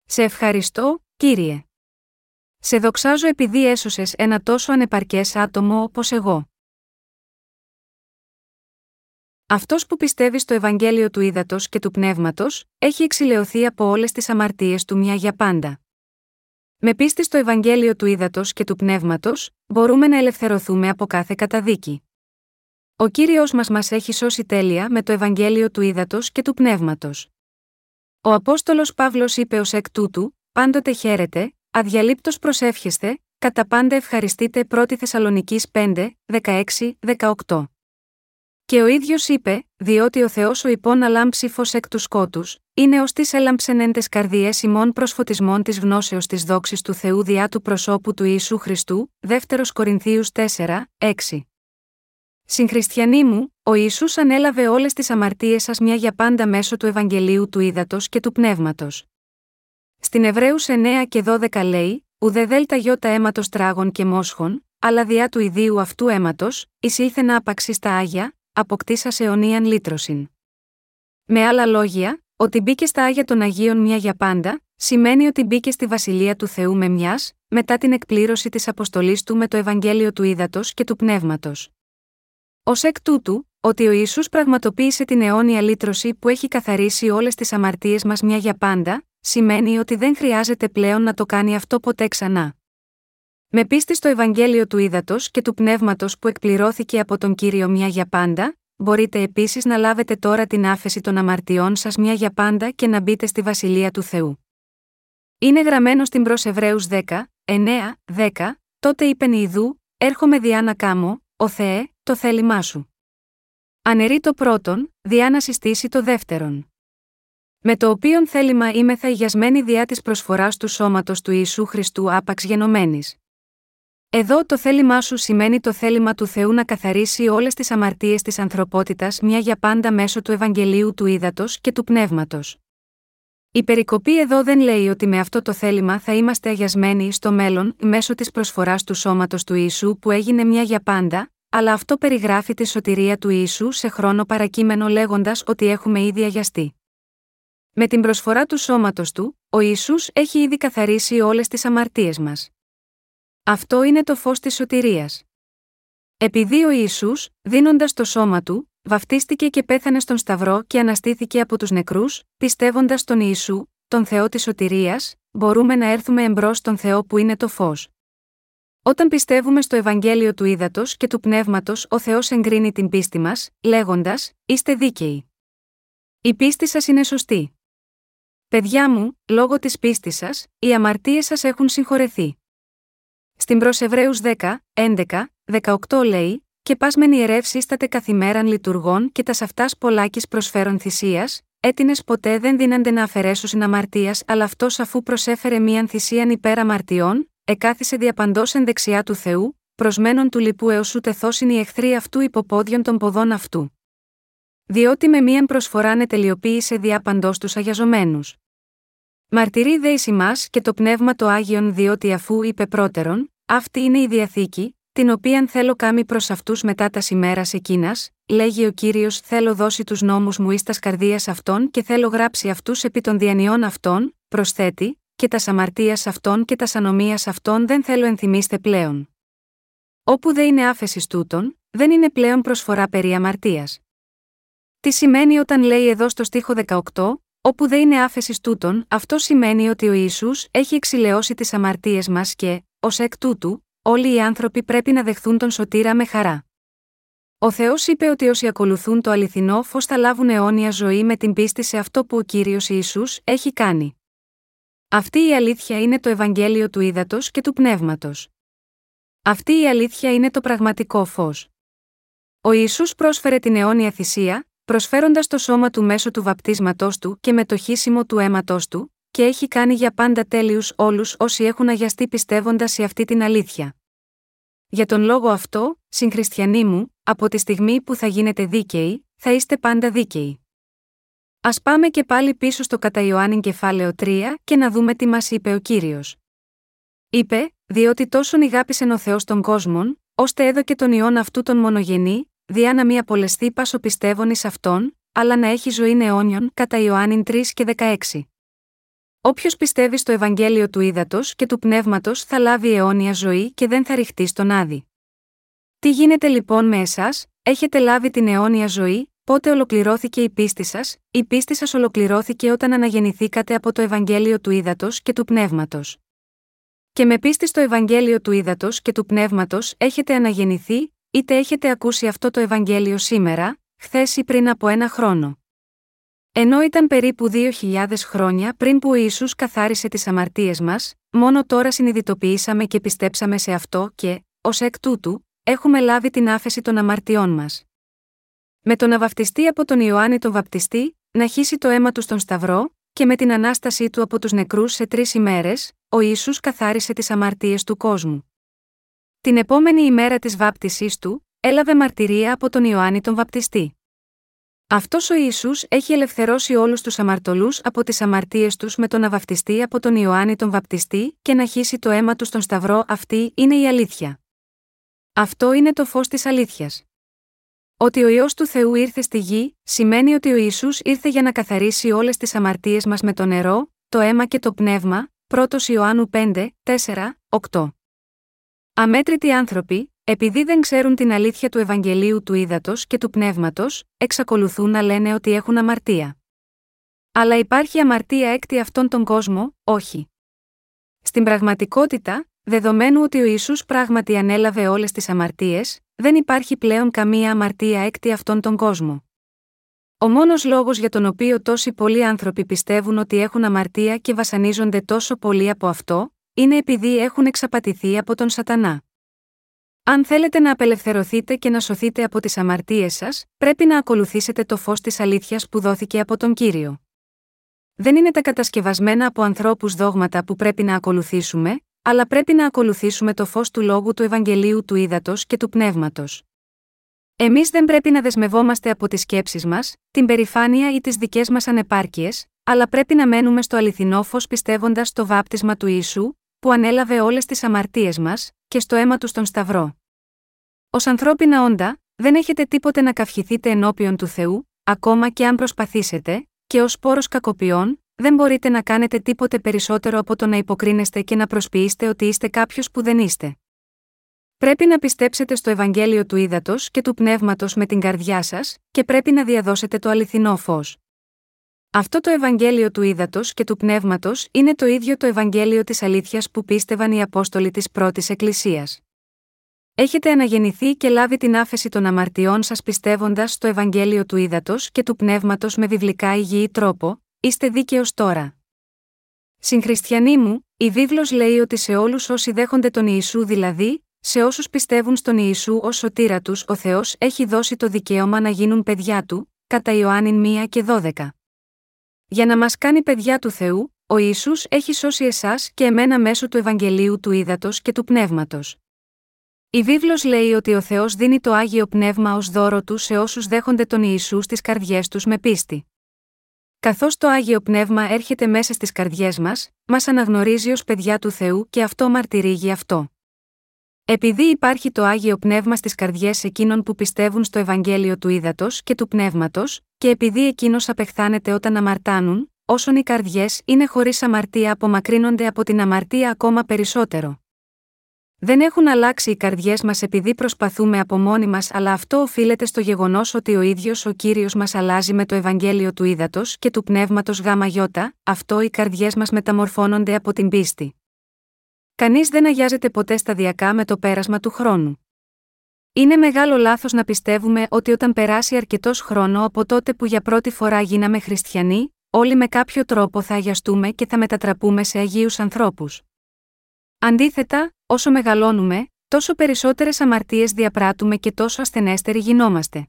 Σε ευχαριστώ, κύριε. Σε δοξάζω επειδή έσωσες ένα τόσο ανεπαρκές άτομο όπως εγώ. Αυτός που πιστεύει στο Ευαγγέλιο του Ήδατος και του Πνεύματος, έχει εξηλαιωθεί από όλες τις αμαρτίες του μια για πάντα. Με πίστη στο Ευαγγέλιο του Ήδατος και του Πνεύματος, μπορούμε να ελευθερωθούμε από κάθε καταδίκη. Ο κύριος μας μας έχει σώσει τέλεια με το Ευαγγέλιο του Ήδατος και του Πνεύματος. Ο Απόστολος Παύλος είπε ως εκ τούτου: Πάντοτε χαίρετε, αδιαλείπτως προσεύχεστε, κατά πάντα ευχαριστείτε 1 Θεσσαλονική 5, 16, 18. Και ο ίδιος είπε, διότι ο Θεός ο υπόν αλάμψη φω εκ του σκότους, είναι ως τη έλαμψεν εν τες καρδιές ημών προσφωτισμών της γνώσεως της δόξης του Θεού διά του προσώπου του Ιησού Χριστού, 2 Κορινθίους 4, 6. Συγχριστιανοί μου, ο Ισού ανέλαβε όλες τις αμαρτίες σας μια για πάντα μέσω του Ευαγγελίου του Ήδατος και του Πνεύματος. Στην Εβραίους 9 και 12 λέει: Ουδε δέλτα γιώτα αίματος τράγων και μόσχων, αλλά διά του ιδίου αυτού αίματος, εισήλθε να απαξείς στα άγια, αποκτήσας αιωνίαν λύτρωσιν. Με άλλα λόγια, ότι μπήκες στα άγια των Αγίων μια για πάντα, σημαίνει ότι μπήκες στη βασιλεία του Θεού με μιας, μετά την εκπλήρωση της αποστολής του με το Ευαγγέλιο του Ήδατος και του Πνεύματος. Ω εκ τούτου, ότι ο Ισού πραγματοποίησε την αιώνια λύτρωση που έχει καθαρίσει όλες τις αμαρτίες μας μια για πάντα, σημαίνει ότι δεν χρειάζεται πλέον να το κάνει αυτό ποτέ ξανά. Με πίστη στο Ευαγγέλιο του Ήδατος και του Πνεύματος που εκπληρώθηκε από τον κύριο μια για πάντα, μπορείτε επίσης να λάβετε τώρα την άφεση των αμαρτιών σας μια για πάντα και να μπείτε στη βασιλεία του Θεού. Είναι γραμμένο στην προ Εβραίους 10, 9, 10, τότε είπεν Ιδού, έρχομαι διά να κάμω, ο Θεέ, το θέλημά σου. Ανερεί το πρώτον, διά να συστήσει το δεύτερον. Με το οποίον θέλημα είμαι θα υγιασμένη διά της προσφοράς του σώματος του Ιησού Χριστού άπαξ γενομένης. Εδώ το θέλημά σου σημαίνει το θέλημα του Θεού να καθαρίσει όλες τις αμαρτίες της ανθρωπότητας μια για πάντα μέσω του Ευαγγελίου του Ήδατος και του Πνεύματος. Η περικοπή εδώ δεν λέει ότι με αυτό το θέλημα θα είμαστε αγιασμένοι στο μέλλον μέσω της προσφοράς του σώματος του Ιησού που έγινε μια για πάντα, αλλά αυτό περιγράφει τη σωτηρία του Ιησού σε χρόνο παρακείμενο λέγοντας ότι έχουμε ήδη αγιαστεί. Με την προσφορά του σώματος του, ο Ιησούς έχει ήδη καθαρίσει όλες τις αμαρτίες μας. Αυτό είναι το φως της σωτηρίας. Επειδή ο Ιησούς, δίνοντας το σώμα του, βαφτίστηκε και πέθανε στον Σταυρό και αναστήθηκε από τους νεκρούς, πιστεύοντας τον Ιησού, τον Θεό της σωτηρίας, μπορούμε να έρθουμε εμπρός στον Θεό που είναι το φως. Όταν πιστεύουμε στο Ευαγγέλιο του Ήδατος και του Πνεύματος, ο Θεός εγκρίνει την πίστη μας, λέγοντας: Είστε δίκαιοι. Η πίστη σας είναι σωστή. Παιδιά μου, λόγω της πίστης σας, οι αμαρτίες σας έχουν συγχωρεθεί. Στην προ Εβραίου 10, 11, 18 λέει: Και πας μεν ιερεύ σύσταται καθημέραν λειτουργών και τα αυτά πολλάκη προσφέρον θυσίας, έτεινες ποτέ δεν δίνανται να αφαιρέσουν αμαρτίας, αλλά αυτός αφού προσέφερε μίαν θυσίαν υπέρ αμαρτιών, εκάθισε διαπαντός εν δεξιά του Θεού, προσμένων του λοιπού έως σου τεθώσιν οι εχθροί αυτού υποπόδιον των ποδών αυτού. Διότι με μίαν προσφοράν τελειοποίησε διαπαντός τους αγιαζομένους. Μαρτυρεί δε εις και το πνεύμα το Άγιον διότι αφού είπε πρώτερον, αυτή είναι η διαθήκη, την οποίαν θέλω κάμει προς αυτούς μετά τας ημέρας εκείνας, λέγει ο κύριος: Θέλω δώσει τους νόμους μου εις τας καρδίας αυτών και θέλω γράψει αυτούς επί των διανιών αυτών, προσθέτει, και τα αμαρτία αυτών και τα ανομία αυτών δεν θέλω ενθυμίστε πλέον. Όπου δεν είναι άφεσης τούτων, δεν είναι πλέον προσφορά περί αμαρτίας. Τι σημαίνει όταν λέει εδώ στο στίχο 18, όπου δεν είναι άφεσης τούτων, αυτό σημαίνει ότι ο Ιησούς έχει εξηλαιώσει τις αμαρτίες μας και, ως εκ τούτου, όλοι οι άνθρωποι πρέπει να δεχθούν τον σωτήρα με χαρά. Ο Θεός είπε ότι όσοι ακολουθούν το αληθινό φως θα λάβουν αιώνια ζωή με την πίστη σε αυτό που ο κύριος Ιησούς έχει κάνει. Αυτή η αλήθεια είναι το Ευαγγέλιο του Ήδατος και του Πνεύματος. Αυτή η αλήθεια είναι το πραγματικό φως. Ο Ιησούς πρόσφερε την αιώνια θυσία, προσφέροντας το σώμα του μέσω του βαπτίσματός του και με το χύσιμο του αίματός του, και έχει κάνει για πάντα τέλειους όλους όσοι έχουν αγιαστεί πιστεύοντας σε αυτή την αλήθεια. Για τον λόγο αυτό, συγχριστιανοί μου, από τη στιγμή που θα γίνετε δίκαιοι, θα είστε πάντα δίκαιοι. Α πάμε και πάλι πίσω στο κατά Ιωάννη κεφάλαιο 3 και να δούμε τι μας είπε ο κύριος. Είπε, διότι τόσον ηγάπησεν ο Θεός των κόσμων, ώστε έδωκε τον ιόν αυτού τον μονογενή, διά να μη απολεστεί πάσο πιστεύων εις αυτόν, αλλά να έχει ζωή αιώνιον, κατά Ιωάννη 3 και 16. Όποιος πιστεύει στο Ευαγγέλιο του ύδατο και του πνεύματος θα λάβει αιώνια ζωή και δεν θα ρηχτεί στον άδει. Τι γίνεται λοιπόν με εσάς, έχετε λάβει την αιώνια ζωή, πότε ολοκληρώθηκε η πίστη σας, η πίστη σας ολοκληρώθηκε όταν αναγεννηθήκατε από το Ευαγγέλιο του ύδατο και του πνεύματος. Και με πίστη στο Ευαγγέλιο του ύδατο και του πνεύματος έχετε αναγεννηθεί, είτε έχετε ακούσει αυτό το Ευαγγέλιο σήμερα, χθες ή πριν από ένα χρόνο. Ενώ ήταν περίπου 2.000 χρόνια πριν που ο Ιησούς καθάρισε τις αμαρτίες μας, μόνο τώρα συνειδητοποιήσαμε και πιστέψαμε σε αυτό και, ως εκ τούτου, έχουμε λάβει την άφεση των αμαρτιών μας. Με τον να βαφτιστεί από τον Ιωάννη τον βαπτιστή, να χύσει το αίμα του στον Σταυρό, και με την ανάστασή του από τους νεκρούς σε τρεις ημέρες, ο Ιησούς καθάρισε τις αμαρτίες του κόσμου. Την επόμενη ημέρα της βάπτισής του, έλαβε μαρτυρία από τον Ιωάννη τον βαπτιστή. Αυτός ο Ιησούς έχει ελευθερώσει όλους τους αμαρτωλούς από τις αμαρτίες τους με τον να βαπτιστεί από τον Ιωάννη τον βαπτιστή και να χύσει το αίμα του στον Σταυρό, αυτή είναι η αλήθεια. Αυτό είναι το φως της αλήθειας. Ότι ο ιό του Θεού ήρθε στη γη, σημαίνει ότι ο Ιησούς ήρθε για να καθαρίσει όλες τις αμαρτίες μας με το νερό, το αίμα και το πνεύμα, 1 Ιωάννου 5, 4, 8. Αμέτρητοι άνθρωποι, επειδή δεν ξέρουν την αλήθεια του Ευαγγελίου του ύδατο και του πνεύματος, εξακολουθούν να λένε ότι έχουν αμαρτία. Αλλά υπάρχει αμαρτία έκτη αυτόν τον κόσμο, όχι. Στην πραγματικότητα, δεδομένου ότι ο Ιησούς πράγματι ανέλαβε όλες τις αμαρτίες, δεν υπάρχει πλέον καμία αμαρτία έκτη αυτόν τον κόσμο. Ο μόνος λόγος για τον οποίο τόσοι πολλοί άνθρωποι πιστεύουν ότι έχουν αμαρτία και βασανίζονται τόσο πολύ από αυτό, είναι επειδή έχουν εξαπατηθεί από τον Σατανά. Αν θέλετε να απελευθερωθείτε και να σωθείτε από τις αμαρτίες σας, πρέπει να ακολουθήσετε το φως της αλήθειας που δόθηκε από τον κύριο. Δεν είναι τα κατασκευασμένα από ανθρώπους δόγματα που πρέπει να ακολουθήσουμε, αλλά πρέπει να ακολουθήσουμε το φως του λόγου του Ευαγγελίου του Ήδατος και του Πνεύματος. Εμείς δεν πρέπει να δεσμευόμαστε από τις σκέψεις μας, την περηφάνεια ή τις δικές μας ανεπάρκειες, αλλά πρέπει να μένουμε στο αληθινό φως πιστεύοντας στο βάπτισμα του Ιησού, που ανέλαβε όλες τις αμαρτίες μας, και στο αίμα του στον Σταυρό. Ω ανθρώπινα όντα, δεν έχετε τίποτε να καυχηθείτε ενώπιον του Θεού, ακόμα και αν προσπαθήσετε, και ως πόρος κακοποιών, δεν μπορείτε να κάνετε τίποτε περισσότερο από το να υποκρίνεστε και να προσποιήσετε ότι είστε κάποιος που δεν είστε. Πρέπει να πιστέψετε στο Ευαγγέλιο του Ήδατος και του Πνεύματος με την καρδιά σας, και πρέπει να διαδώσετε το αληθινό φως. Αυτό το Ευαγγέλιο του Ήδατος και του Πνεύματος είναι το ίδιο το Ευαγγέλιο της Αλήθειας που πίστευαν οι Απόστολοι της πρώτης Εκκλησίας. Έχετε αναγεννηθεί και λάβει την άφεση των αμαρτιών σας πιστεύοντας στο Ευαγγέλιο του Ήδατος και του Πνεύματος με βιβλικά υγιή τρόπο, είστε δίκαιο τώρα. Συγχριστιανοί μου, η βίβλος λέει ότι σε όλους όσοι δέχονται τον Ιησού δηλαδή, σε όσους πιστεύουν στον Ιησού ως σωτήρα τους, ο Θεός έχει δώσει το δικαίωμα να γίνουν παιδιά του, κατά Ιωάννη 1 και 12. Για να μας κάνει παιδιά του Θεού, ο Ιησούς έχει σώσει εσάς και εμένα μέσω του Ευαγγελίου του Ήδατος και του Πνεύματος. Η βίβλος λέει ότι ο Θεός δίνει το άγιο πνεύμα ως δώρο του σε όσους δέχονται τον Ιησού στις καρδιές τους με πίστη. Καθώς το άγιο πνεύμα έρχεται μέσα στις καρδιές μας, μας αναγνωρίζει ως παιδιά του Θεού και αυτό μαρτυρεί γι' αυτό. Επειδή υπάρχει το άγιο πνεύμα στις καρδιές εκείνων που πιστεύουν στο Ευαγγέλιο του Ήδατος και του Πνεύματος, και επειδή εκείνος απεχθάνεται όταν αμαρτάνουν, όσον οι καρδιές είναι χωρίς αμαρτία απομακρύνονται από την αμαρτία ακόμα περισσότερο. Δεν έχουν αλλάξει οι καρδιές μας επειδή προσπαθούμε από μόνοι μας, αλλά αυτό οφείλεται στο γεγονός ότι ο ίδιος ο κύριος μας αλλάζει με το Ευαγγέλιο του Ήδατος και του Πνεύματος ΓΙ, αυτό οι καρδιές μας μεταμορφώνονται από την πίστη. Κανείς δεν αγιάζεται ποτέ σταδιακά με το πέρασμα του χρόνου. Είναι μεγάλο λάθος να πιστεύουμε ότι όταν περάσει αρκετός χρόνο από τότε που για πρώτη φορά γίναμε χριστιανοί, όλοι με κάποιο τρόπο θα αγιαστούμε και θα μετατραπούμε σε αγίους ανθρώπους. Αντίθετα, όσο μεγαλώνουμε, τόσο περισσότερες αμαρτίες διαπράττουμε και τόσο ασθενέστεροι γινόμαστε.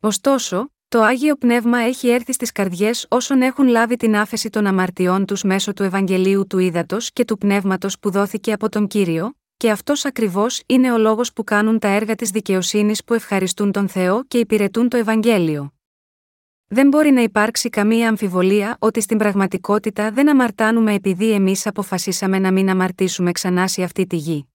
Ωστόσο, Το Άγιο Πνεύμα έχει έρθει στις καρδιές όσων έχουν λάβει την άφεση των αμαρτιών τους μέσω του Ευαγγελίου του Ήδατος και του Πνεύματος που δόθηκε από τον κύριο, και αυτός ακριβώς είναι ο λόγος που κάνουν τα έργα της δικαιοσύνης που ευχαριστούν τον Θεό και υπηρετούν το Ευαγγέλιο. Δεν μπορεί να υπάρξει καμία αμφιβολία ότι στην πραγματικότητα δεν αμαρτάνουμε επειδή εμείς αποφασίσαμε να μην αμαρτήσουμε ξανά σε αυτή τη γη.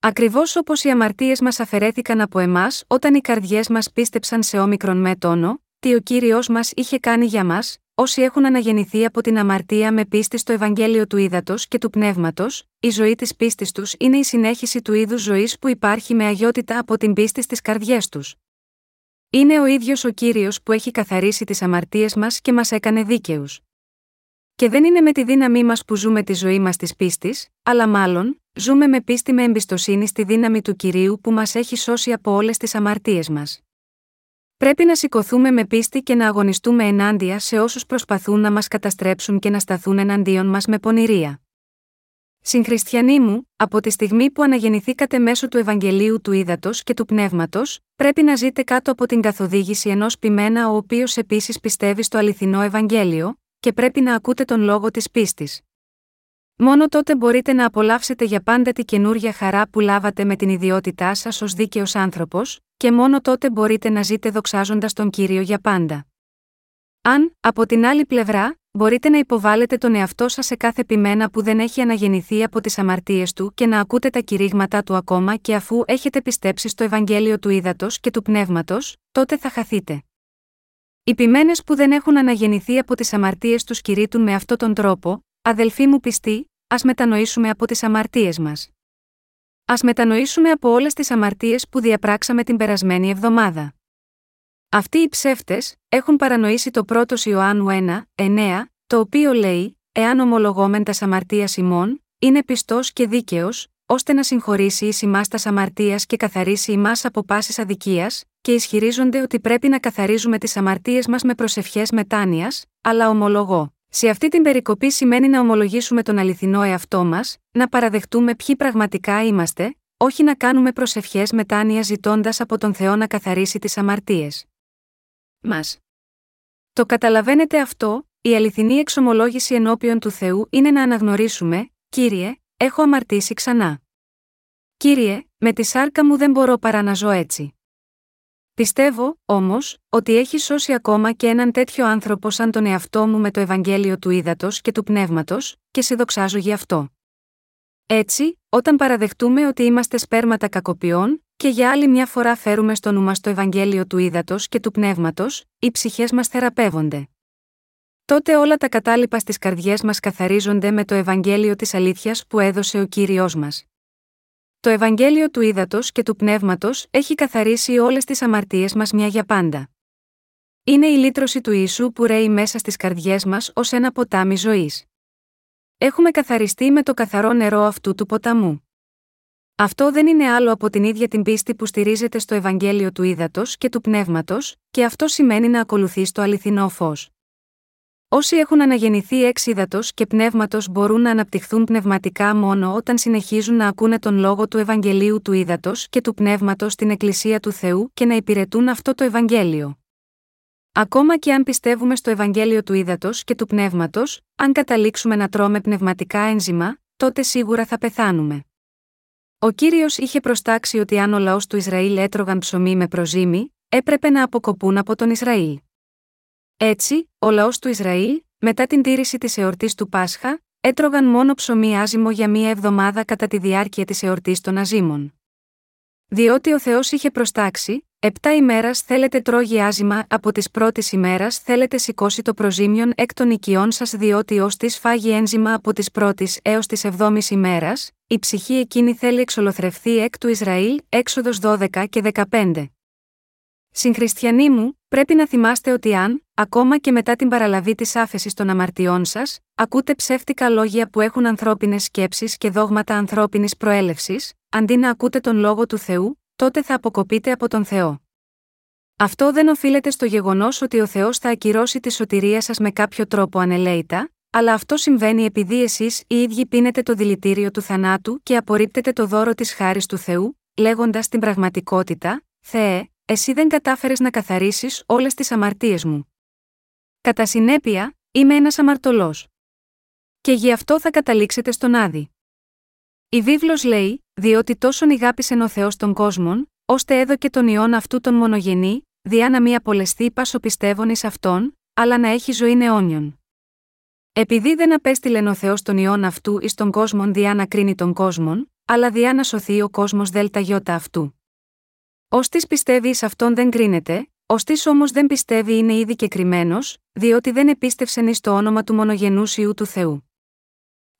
Ακριβώς όπως οι αμαρτίες μας αφαιρέθηκαν από εμάς όταν οι καρδιές μας πίστεψαν σε όμικρον με τόνο, τι ο κύριος μας είχε κάνει για μας, όσοι έχουν αναγεννηθεί από την αμαρτία με πίστη στο Ευαγγέλιο του Ήδατος και του Πνεύματος, η ζωή της πίστης τους είναι η συνέχιση του είδους ζωής που υπάρχει με αγιότητα από την πίστη στις καρδιές τους. Είναι ο ίδιος ο κύριος που έχει καθαρίσει τις αμαρτίες μας και μας έκανε δίκαιους. Και δεν είναι με τη δύναμή μας που ζούμε τη ζωή μας της πίστης, αλλά μάλλον, ζούμε με πίστη με εμπιστοσύνη στη δύναμη του κυρίου που μας έχει σώσει από όλες τις αμαρτίες μας. Πρέπει να σηκωθούμε με πίστη και να αγωνιστούμε ενάντια σε όσους προσπαθούν να μας καταστρέψουν και να σταθούν εναντίον μας με πονηρία. Συγχριστιανοί μου, από τη στιγμή που αναγεννηθήκατε μέσω του Ευαγγελίου του Ήδατος και του Πνεύματος, πρέπει να ζείτε κάτω από την καθοδήγηση ενός ποιμένα ο οποίος επίσης πιστεύει στο αληθινό Ευαγγέλιο, και πρέπει να ακούτε τον λόγο της πίστης. Μόνο τότε μπορείτε να απολαύσετε για πάντα τη καινούργια χαρά που λάβατε με την ιδιότητά σας ως δίκαιος άνθρωπος, και μόνο τότε μπορείτε να ζείτε δοξάζοντας τον κύριο για πάντα. Αν, από την άλλη πλευρά, μπορείτε να υποβάλλετε τον εαυτό σας σε κάθε ποιμένα που δεν έχει αναγεννηθεί από τις αμαρτίες του και να ακούτε τα κηρύγματα του ακόμα και αφού έχετε πιστέψει στο Ευαγγέλιο του Ήδατος και του Πνεύματος, τότε θα χαθείτε. Οι ποιμένε που δεν έχουν αναγεννηθεί από τις αμαρτίες τους κηρύττουν με αυτόν τον τρόπο, αδελφοί μου πιστοί, ας μετανοήσουμε από τις αμαρτίες μας. Α μετανοήσουμε από όλες τις αμαρτίες που διαπράξαμε την περασμένη εβδομάδα. Αυτοί οι ψεύτες έχουν παρανοήσει το πρώτος Ιωάννου 1, 9, το οποίο λέει: Εάν ομολογόμεν τα αμαρτία ημών, είναι πιστός και δίκαιος, ώστε να συγχωρήσει ει ημά τα αμαρτίας και καθαρίσει ημάς από πάσης αδικίας, και ισχυρίζονται ότι πρέπει να καθαρίζουμε τις αμαρτίες μας με προσευχές μετάνοιας, αλλά ομολογώ. Σε αυτή την περικοπή σημαίνει να ομολογήσουμε τον αληθινό εαυτό μας, να παραδεχτούμε ποιοι πραγματικά είμαστε, όχι να κάνουμε προσευχές μετάνοιας ζητώντας από τον Θεό να καθαρίσει τις αμαρτίες μας. Το καταλαβαίνετε αυτό, η αληθινή εξομολόγηση ενώπιον του Θεού είναι να αναγνωρίσουμε, Κύριε, έχω αμαρτήσει ξανά. Κύριε, με τη σάρκα μου δεν μπορώ παρά να ζω έτσι. Πιστεύω, όμως, ότι έχει σώσει ακόμα και έναν τέτοιο άνθρωπο σαν τον εαυτό μου με το Ευαγγέλιο του Ήδατος και του Πνεύματος, και σε δοξάζω γι' αυτό. Έτσι, όταν παραδεχτούμε ότι είμαστε σπέρματα κακοποιών, και για άλλη μια φορά φέρουμε στο νου μας το Ευαγγέλιο του Ήδατος και του Πνεύματος, οι ψυχές μας θεραπεύονται. Τότε όλα τα κατάλοιπα στις καρδιές μας καθαρίζονται με το Ευαγγέλιο της αλήθειας που έδωσε ο κύριο μας. Το Ευαγγέλιο του Ήδατος και του Πνεύματος έχει καθαρίσει όλες τις αμαρτίες μας μια για πάντα. Είναι η λύτρωση του Ιησού που ρέει μέσα στις καρδιές μας ως ένα ποτάμι ζωής. Έχουμε καθαριστεί με το καθαρό νερό αυτού του ποταμού. Αυτό δεν είναι άλλο από την ίδια την πίστη που στηρίζεται στο Ευαγγέλιο του Ήδατος και του Πνεύματος, και αυτό σημαίνει να ακολουθεί το αληθινό φως. Όσοι έχουν αναγεννηθεί εξ ύδατο και πνεύματος μπορούν να αναπτυχθούν πνευματικά μόνο όταν συνεχίζουν να ακούνε τον λόγο του Ευαγγελίου του ύδατο και του πνεύματος στην Εκκλησία του Θεού και να υπηρετούν αυτό το Ευαγγέλιο. Ακόμα και αν πιστεύουμε στο Ευαγγέλιο του ύδατο και του πνεύματος, αν καταλήξουμε να τρώμε πνευματικά ένζημα, τότε σίγουρα θα πεθάνουμε. Ο κύριος είχε προστάξει ότι αν ο λαός του Ισραήλ έτρωγαν ψωμί με προζύμι, έπρεπε να αποκοπούν από τον Ισραήλ. Έτσι, ο λαός του Ισραήλ, μετά την τήρηση της εορτής του Πάσχα, έτρωγαν μόνο ψωμί άζυμο για μία εβδομάδα κατά τη διάρκεια της εορτής των αζήμων. Διότι ο Θεός είχε προστάξει, επτά ημέρας θέλετε τρώγει άζημα, από τις πρώτης ημέρας θέλετε σηκώσει το προζήμιον εκ των οικειών σας, διότι ως της φάγει ένζημα από τις πρώτης έως της εβδόμης ημέρας, η ψυχή εκείνη θέλει εξολοθρευθεί εκ του Ισραήλ, έξοδος 12 και 15. Συγχριστιανοί μου, πρέπει να θυμάστε ότι αν, ακόμα και μετά την παραλαβή της άφεσης των αμαρτιών σας, ακούτε ψεύτικα λόγια που έχουν ανθρώπινες σκέψεις και δόγματα ανθρώπινης προέλευσης, αντί να ακούτε τον λόγο του Θεού, τότε θα αποκοπείτε από τον Θεό. Αυτό δεν οφείλεται στο γεγονός ότι ο Θεός θα ακυρώσει τη σωτηρία σας με κάποιο τρόπο ανελαίητα, αλλά αυτό συμβαίνει επειδή εσείς οι ίδιοι πίνετε το δηλητήριο του θανάτου και απορρίπτετε το δώρο της χάρης του Θεού, λέγοντας την πραγματικότητα, Θεέ, εσύ δεν κατάφερες να καθαρίσεις όλες τις αμαρτίες μου. Κατά συνέπεια, είμαι ένας αμαρτωλός. Και γι' αυτό θα καταλήξετε στον Άδη. Η βίβλος λέει, διότι τόσον ηγάπησεν ο Θεός των κόσμων, ώστε έδωκε τον ιόν αυτού τον μονογενή, διά να μη απολεστεί πάσο πιστεύων εις αυτόν, αλλά να έχει ζωή αιώνιον. Επειδή δεν απέστειλεν ο Θεός τον ιόν αυτού εις τον κόσμον διά να κρίνει τον κόσμον, αλλά διά να σωθεί ο κόσμος δέλτα γιώτα αυτού. Ω τη πιστεύει εις αυτόν δεν κρίνεται, ως τη όμως δεν πιστεύει είναι ήδη και κρυμμένος, διότι δεν επίστευσεν εις το όνομα του μονογενούς ιού του Θεού.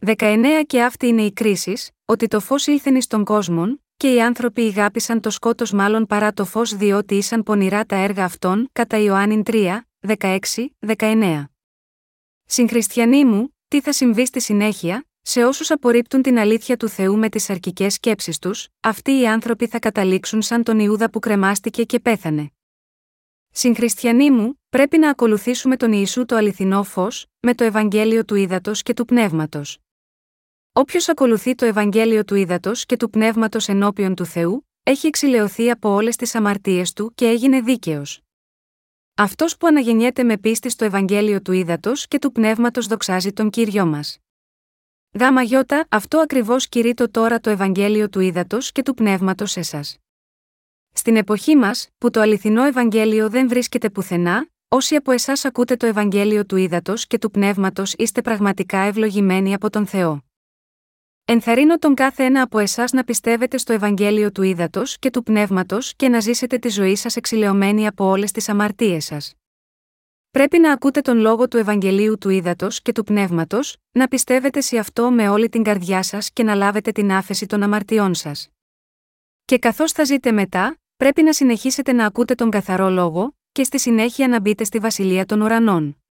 19 και αυτή είναι η κρίση, ότι το φως ήλθεν εις τον κόσμον, και οι άνθρωποι ηγάπησαν το σκότος μάλλον παρά το φως διότι ήσαν πονηρά τα έργα αυτών, κατά Ιωάννην 3, 16, 19. Συγχριστιανοί μου, τι θα συμβεί στη συνέχεια, σε όσους απορρίπτουν την αλήθεια του Θεού με τις αρκικέ σκέψεις τους, αυτοί οι άνθρωποι θα καταλήξουν σαν τον Ιούδα που κρεμάστηκε και πέθανε. Συγχριστιανοί μου, πρέπει να ακολουθήσουμε τον Ιησού το αληθινό φως, με το Ευαγγέλιο του Ήδατος και του Πνεύματος. Όποιος ακολουθεί το Ευαγγέλιο του Ήδατος και του Πνεύματος ενώπιον του Θεού, έχει εξηλαιωθεί από όλες τις αμαρτίες του και έγινε δίκαιος. Αυτός που αναγεννιέται με πίστη στο Ευαγγέλιο του Ήδατος και του Πνεύματος δοξάζει τον κύριο μας. Γάμα γιώτα, αυτό ακριβώς κηρύττω τώρα το Ευαγγέλιο του Ήδατος και του Πνεύματος εσά. Στην εποχή μας, που το αληθινό Ευαγγέλιο δεν βρίσκεται πουθενά, όσοι από εσάς ακούτε το Ευαγγέλιο του Ήδατος και του Πνεύματος είστε πραγματικά ευλογημένοι από τον Θεό. Ενθαρρύνω τον κάθε ένα από εσάς να πιστεύετε στο Ευαγγέλιο του Ήδατος και του Πνεύματος και να ζήσετε τη ζωή σας εξηλαιωμένη από όλες τις αμαρτίες σας. Πρέπει να ακούτε τον λόγο του Ευαγγελίου του Ήδατος και του Πνεύματος, να πιστεύετε σε αυτό με όλη την καρδιά σας και να λάβετε την άφεση των αμαρτιών σας. Και καθώς θα ζείτε μετά, πρέπει να συνεχίσετε να ακούτε τον καθαρό λόγο, και στη συνέχεια να μπείτε στη βασιλεία των ουρανών.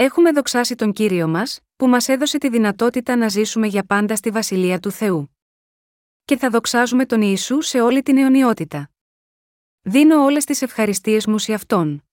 Έχουμε δοξάσει τον κύριο μας, που μας έδωσε τη δυνατότητα να ζήσουμε για πάντα στη βασιλεία του Θεού. Και θα δοξάζουμε τον Ιησού σε όλη την αιωνιότητα. Δίνω όλες τις ευχαριστίες μου σε αυτόν.